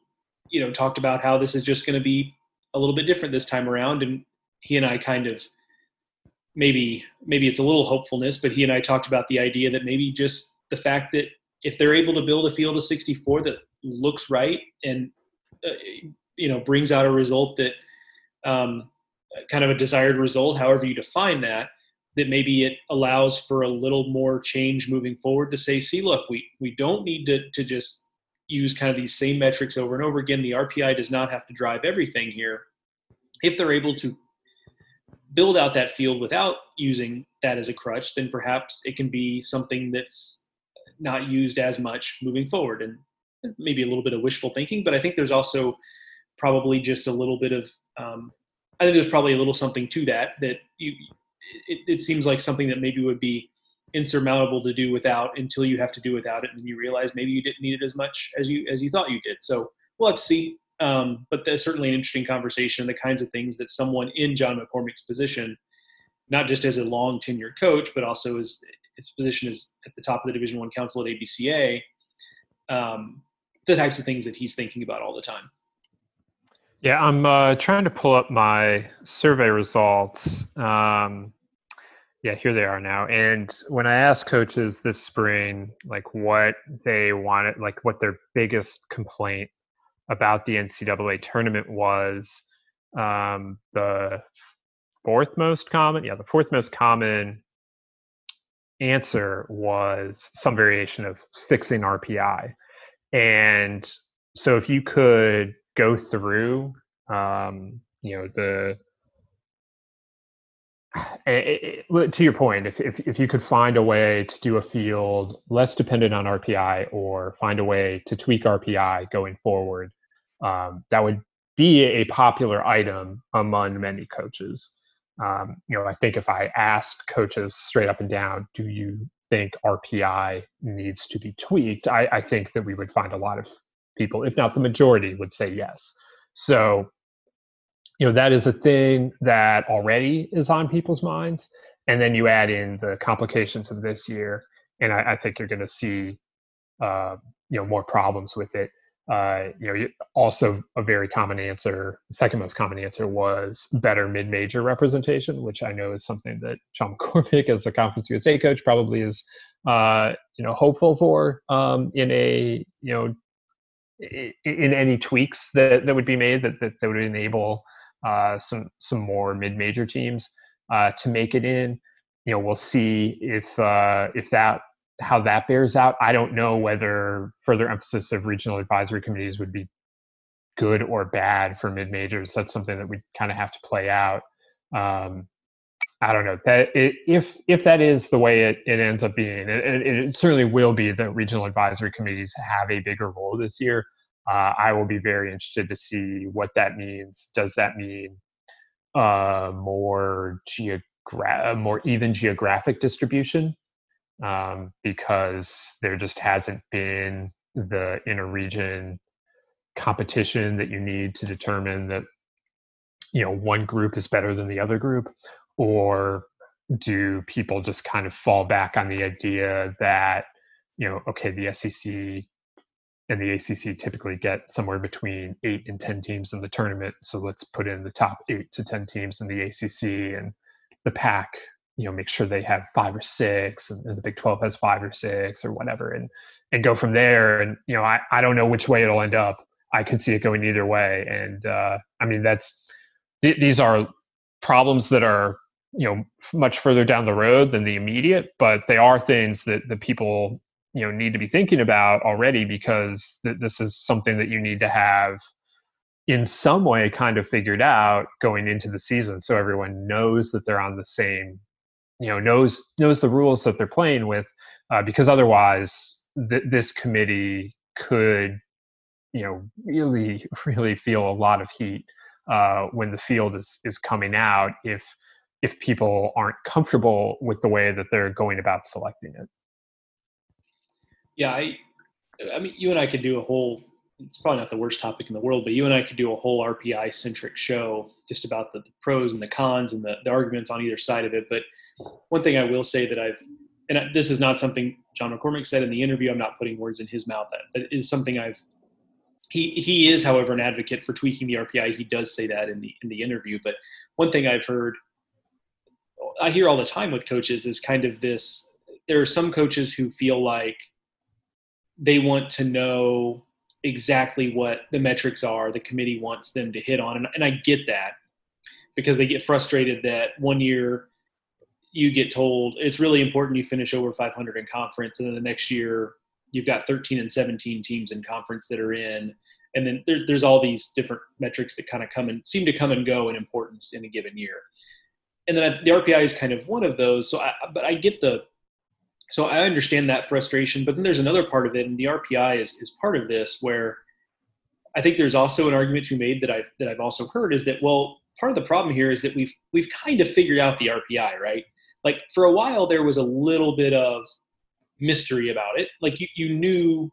S2: you know talked about how this is just going to be a little bit different this time around. And he and I kind of maybe maybe it's a little hopefulness, but he and I talked about the idea that maybe just the fact that if they're able to build a field of 64 that looks right and uh, you know brings out a result that um, kind of a desired result, however you define that, that maybe it allows for a little more change moving forward to say, see, look, we we don't need to to just use kind of these same metrics over and over again. The RPI does not have to drive everything here. If they're able to build out that field without using that as a crutch, then perhaps it can be something that's not used as much moving forward. And maybe a little bit of wishful thinking, but I think there's also probably just a little bit of, um, I think there's probably a little something to that, that you, it, it seems like something that maybe would be insurmountable to do without until you have to do without it and you realize maybe you didn't need it as much as you as you thought you did. So we'll have to see um, but that's certainly an interesting conversation the kinds of things that someone in john mccormack's position not just as a long tenured coach but also as his position is at the top of the division one council at abca um, the types of things that he's thinking about all the time
S1: yeah i'm uh, trying to pull up my survey results um, yeah, here they are now. And when I asked coaches this spring, like what they wanted, like what their biggest complaint about the NCAA tournament was, um, the fourth most common, yeah, the fourth most common answer was some variation of fixing RPI. And so if you could go through, um, you know, the it, it, to your point, if, if, if you could find a way to do a field less dependent on RPI or find a way to tweak RPI going forward, um, that would be a popular item among many coaches. Um, you know, I think if I asked coaches straight up and down, do you think RPI needs to be tweaked? I, I think that we would find a lot of people, if not the majority, would say yes. So you know that is a thing that already is on people's minds and then you add in the complications of this year and i, I think you're going to see uh, you know more problems with it uh, you know also a very common answer the second most common answer was better mid-major representation which i know is something that john mccormack as a conference usa coach probably is uh, you know hopeful for um, in a you know in any tweaks that, that would be made that, that, that would enable uh, some some more mid-major teams uh, to make it in. You know, we'll see if uh, if that how that bears out. I don't know whether further emphasis of regional advisory committees would be good or bad for mid majors. That's something that we kind of have to play out. Um, I don't know that it, if if that is the way it, it ends up being, it, it, it certainly will be that regional advisory committees have a bigger role this year uh, I will be very interested to see what that means. Does that mean uh, more geogra- more even geographic distribution? Um, because there just hasn't been the inter-region competition that you need to determine that you know one group is better than the other group, or do people just kind of fall back on the idea that you know okay the SEC and the ACC typically get somewhere between eight and 10 teams in the tournament. So let's put in the top eight to 10 teams in the ACC and the PAC, you know, make sure they have five or six and, and the Big 12 has five or six or whatever and, and go from there. And, you know, I, I don't know which way it'll end up. I could see it going either way. And uh, I mean, that's, th- these are problems that are, you know, much further down the road than the immediate, but they are things that the people you know need to be thinking about already because th- this is something that you need to have in some way kind of figured out going into the season so everyone knows that they're on the same you know knows knows the rules that they're playing with uh, because otherwise th- this committee could you know really really feel a lot of heat uh, when the field is is coming out if if people aren't comfortable with the way that they're going about selecting it
S2: yeah, I, I mean, you and I could do a whole. It's probably not the worst topic in the world, but you and I could do a whole RPI centric show just about the, the pros and the cons and the, the arguments on either side of it. But one thing I will say that I've, and this is not something John McCormack said in the interview. I'm not putting words in his mouth. That is something I've. He he is, however, an advocate for tweaking the RPI. He does say that in the in the interview. But one thing I've heard, I hear all the time with coaches is kind of this. There are some coaches who feel like they want to know exactly what the metrics are the committee wants them to hit on. And, and I get that because they get frustrated that one year you get told it's really important you finish over 500 in conference, and then the next year you've got 13 and 17 teams in conference that are in. And then there, there's all these different metrics that kind of come and seem to come and go in importance in a given year. And then the RPI is kind of one of those. So, I, but I get the so I understand that frustration, but then there's another part of it, and the RPI is, is part of this where I think there's also an argument to be made that I've that I've also heard is that well, part of the problem here is that we've we've kind of figured out the RPI, right? Like for a while there was a little bit of mystery about it. Like you, you knew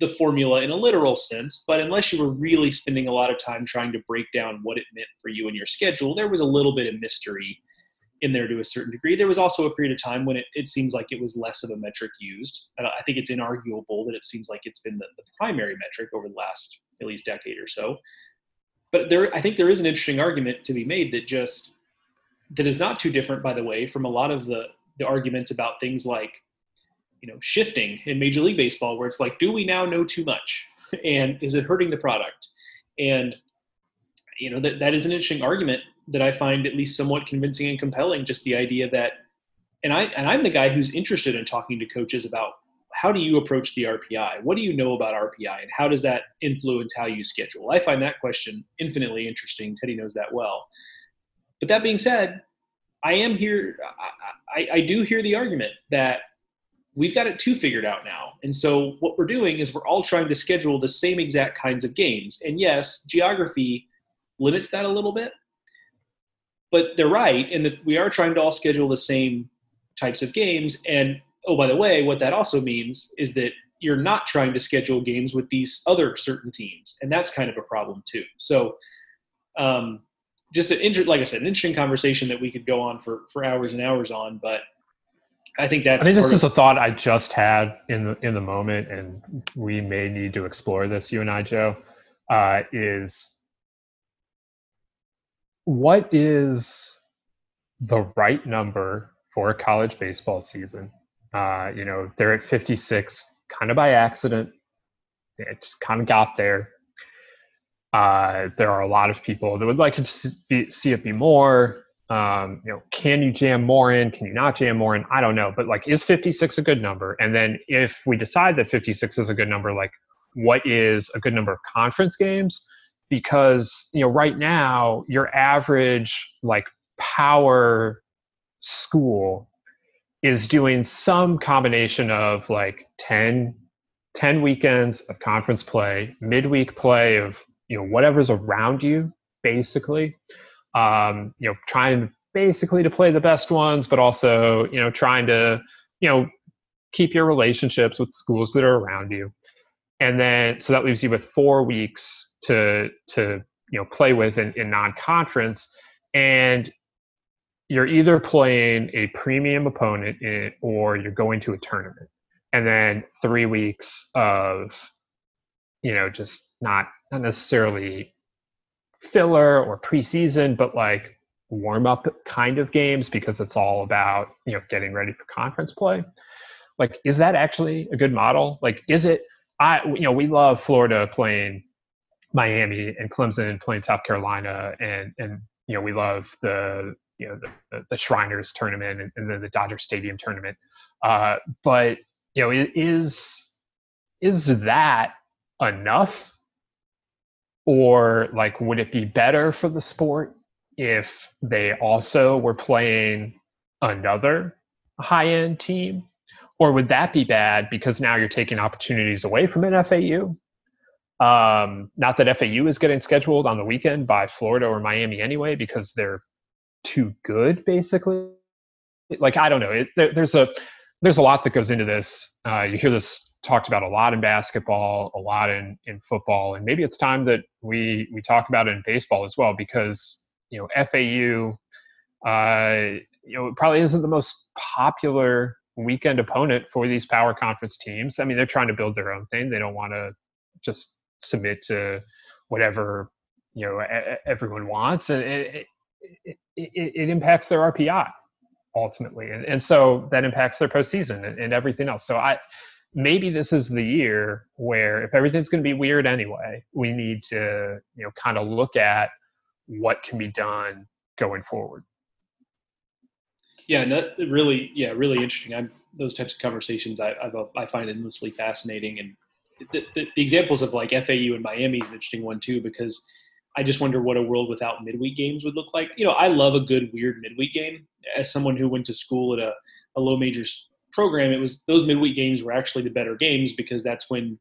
S2: the formula in a literal sense, but unless you were really spending a lot of time trying to break down what it meant for you and your schedule, there was a little bit of mystery in there to a certain degree. There was also a period of time when it, it seems like it was less of a metric used. And I think it's inarguable that it seems like it's been the, the primary metric over the last at least decade or so. But there, I think there is an interesting argument to be made that just that is not too different, by the way, from a lot of the, the arguments about things like, you know, shifting in Major League Baseball, where it's like, do we now know too much? And is it hurting the product? And, you know, that, that is an interesting argument that I find at least somewhat convincing and compelling. Just the idea that, and I, and I'm the guy who's interested in talking to coaches about how do you approach the RPI? What do you know about RPI and how does that influence how you schedule? I find that question infinitely interesting. Teddy knows that well. But that being said, I am here. I, I, do hear the argument that we've got it too figured out now. And so what we're doing is we're all trying to schedule the same exact kinds of games. And yes, geography limits that a little bit. But they're right in that we are trying to all schedule the same types of games. And oh, by the way, what that also means is that you're not trying to schedule games with these other certain teams. And that's kind of a problem too. So um, just an inter- like I said, an interesting conversation that we could go on for, for hours and hours on, but I think that's.
S1: I think this is a thought I just had in the in the moment, and we may need to explore this. You and I, Joe, uh, is what is the right number for a college baseball season? Uh, you know, they're at 56, kind of by accident. It just kind of got there. Uh, there are a lot of people that would like to see it be more. Um, you know, can you jam more in? Can you not jam more in? I don't know, but like, is 56 a good number? And then if we decide that 56 is a good number, like, what is a good number of conference games? Because you know, right now, your average like power school is doing some combination of like 10 10 weekends of conference play midweek play of you know whatever's around you basically um, you know, trying basically to play the best ones, but also, you know, trying to, you know, keep your relationships with schools that are around you. And then, so that leaves you with four weeks to, to, you know, play with in, in non-conference. And you're either playing a premium opponent in, or you're going to a tournament. And then three weeks of, you know, just not, not necessarily filler or preseason, but like warm up kind of games because it's all about, you know, getting ready for conference play. Like, is that actually a good model? Like, is it, I, you know, we love Florida playing Miami and Clemson playing South Carolina and, and, you know, we love the, you know, the, the Shriners tournament and, and then the Dodger Stadium tournament. Uh, but, you know, is, is that enough? Or like would it be better for the sport if they also were playing another high end team? Or would that be bad because now you're taking opportunities away from an FAU um, not that FAU is getting scheduled on the weekend by Florida or Miami anyway because they're too good basically like I don't know it, there, there's a there's a lot that goes into this uh, you hear this talked about a lot in basketball, a lot in, in football, and maybe it's time that we we talk about it in baseball as well because you know FAU, uh, you know, probably isn't the most popular weekend opponent for these power conference teams. I mean, they're trying to build their own thing. They don't want to just submit to whatever you know everyone wants, and it, it, it, it impacts their RPI ultimately, and, and so that impacts their postseason and, and everything else. So I maybe this is the year where if everything's going to be weird anyway, we need to, you know, kind of look at what can be done going forward.
S2: Yeah, no, really, yeah, really interesting. I'm those types of conversations I I've, i find endlessly fascinating, and the, the, examples of like FAU and Miami is an interesting one too because I just wonder what a world without midweek games would look like. You know, I love a good weird midweek game as someone who went to school at a, a low majors program, it was those midweek games were actually the better games because that's when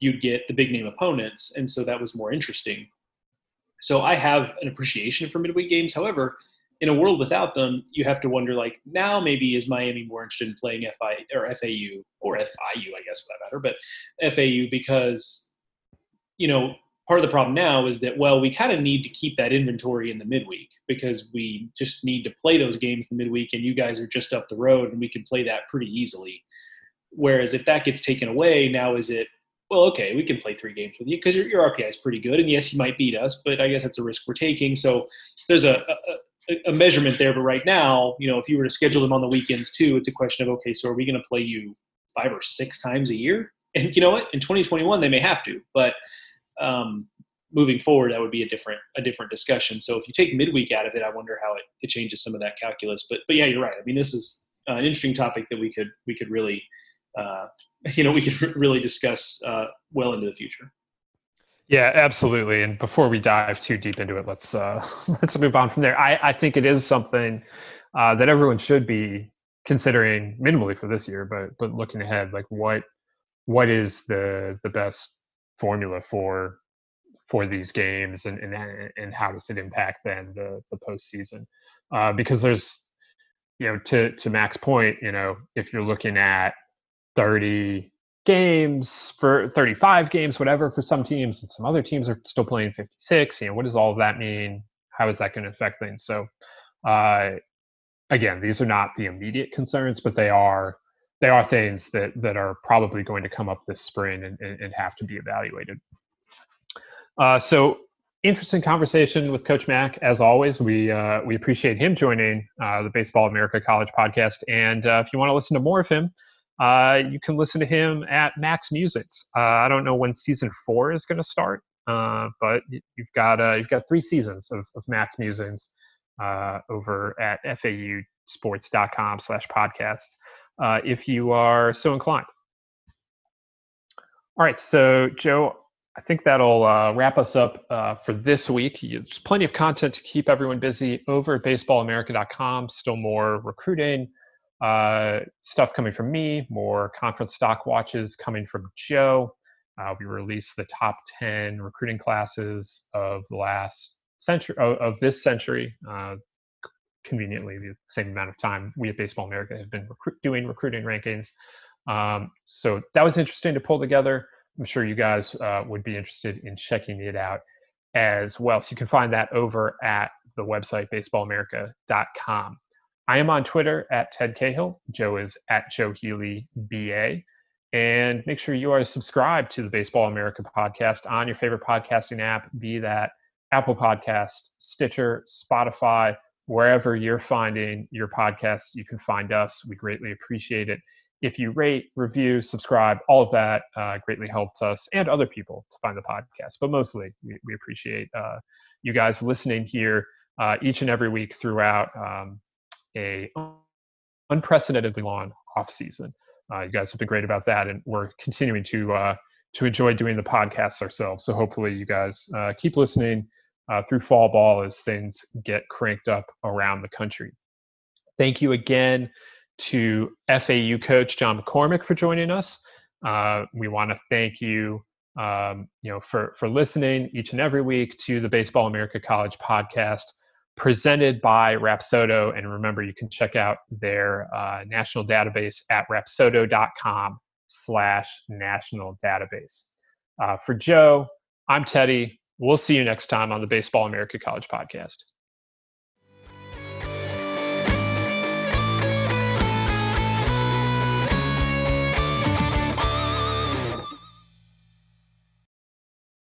S2: you'd get the big name opponents, and so that was more interesting. So I have an appreciation for midweek games. However, in a world without them, you have to wonder like now maybe is Miami more interested in playing FI or FAU or FIU, I guess for that matter, but FAU because you know part of the problem now is that well we kind of need to keep that inventory in the midweek because we just need to play those games in the midweek and you guys are just up the road and we can play that pretty easily. Whereas if that gets taken away now is it well okay we can play three games with you because your, your rpi is pretty good and yes you might beat us but i guess that's a risk we're taking. So there's a, a a measurement there. But right now, you know, if you were to schedule them on the weekends too, it's a question of okay, so are we going to play you five or six times a year? And you know what? In 2021, they may have to, but um, moving forward, that would be a different a different discussion. So if you take midweek out of it, I wonder how it, it changes some of that calculus. But but yeah, you're right. I mean, this is uh, an interesting topic that we could we could really uh, you know we could really discuss uh, well into the future.
S1: Yeah, absolutely. And before we dive too deep into it, let's uh, let's move on from there. I, I think it is something uh, that everyone should be considering minimally for this year, but but looking ahead, like what what is the the best formula for for these games and and and how does it impact then the the postseason? Uh, because there's you know to to Mack's point, you know if you're looking at 30 games for 35 games, whatever, for some teams, and some other teams are still playing 56. You know, what does all of that mean? How is that going to affect things? So, uh, again, these are not the immediate concerns, but they are they are things that that are probably going to come up this spring and, and, and have to be evaluated. Uh, so interesting conversation with Coach Mack As always, we uh, we appreciate him joining uh, the Baseball America College podcast. And uh, if you want to listen to more of him, uh, you can listen to him at Mack's Musings. Uh, I don't know when season four is going to start, uh, but you've got uh, you've got three seasons of, of Musings uh, over at fausports.com slash podcasts uh, if you are so inclined. All right, so Joe, I think that'll wrap us up for this week. There's plenty of content to keep everyone busy over at baseballamerica.com. Still more recruiting uh, stuff coming from me, more conference stock watches coming from Joe. Uh, we released the top 10 recruiting classes of the last century, of, of this century. Uh, conveniently, the same amount of time we at Baseball America have been recru- doing recruiting rankings. Um, so that was interesting to pull together. I'm sure you guys uh, would be interested in checking it out as well. So you can find that over at the website baseballamerica.com. I am on Twitter at Ted Cahill. Joe is at Joe Healy BA. And make sure you are subscribed to the Baseball America podcast on your favorite podcasting app, be that Apple Podcast, Stitcher, Spotify, wherever you're finding your podcasts, you can find us. We greatly appreciate it. If you rate, review, subscribe, all of that uh, greatly helps us and other people to find the podcast. But mostly, we, we appreciate uh, you guys listening here uh, each and every week throughout um, a unprecedentedly long off season. Uh, you guys have been great about that, and we're continuing to uh, to enjoy doing the podcasts ourselves. So hopefully, you guys uh, keep listening uh, through fall ball as things get cranked up around the country. Thank you again to FAU coach John McCormack for joining us. Uh, we want to thank you, um, you know, for for listening each and every week to the Baseball America College podcast presented by Rapsodo. And remember, you can check out their uh, national database at rapsodo.com slash national database. Uh, for Joe, I'm Teddy. We'll see you next time on the Baseball America College podcast.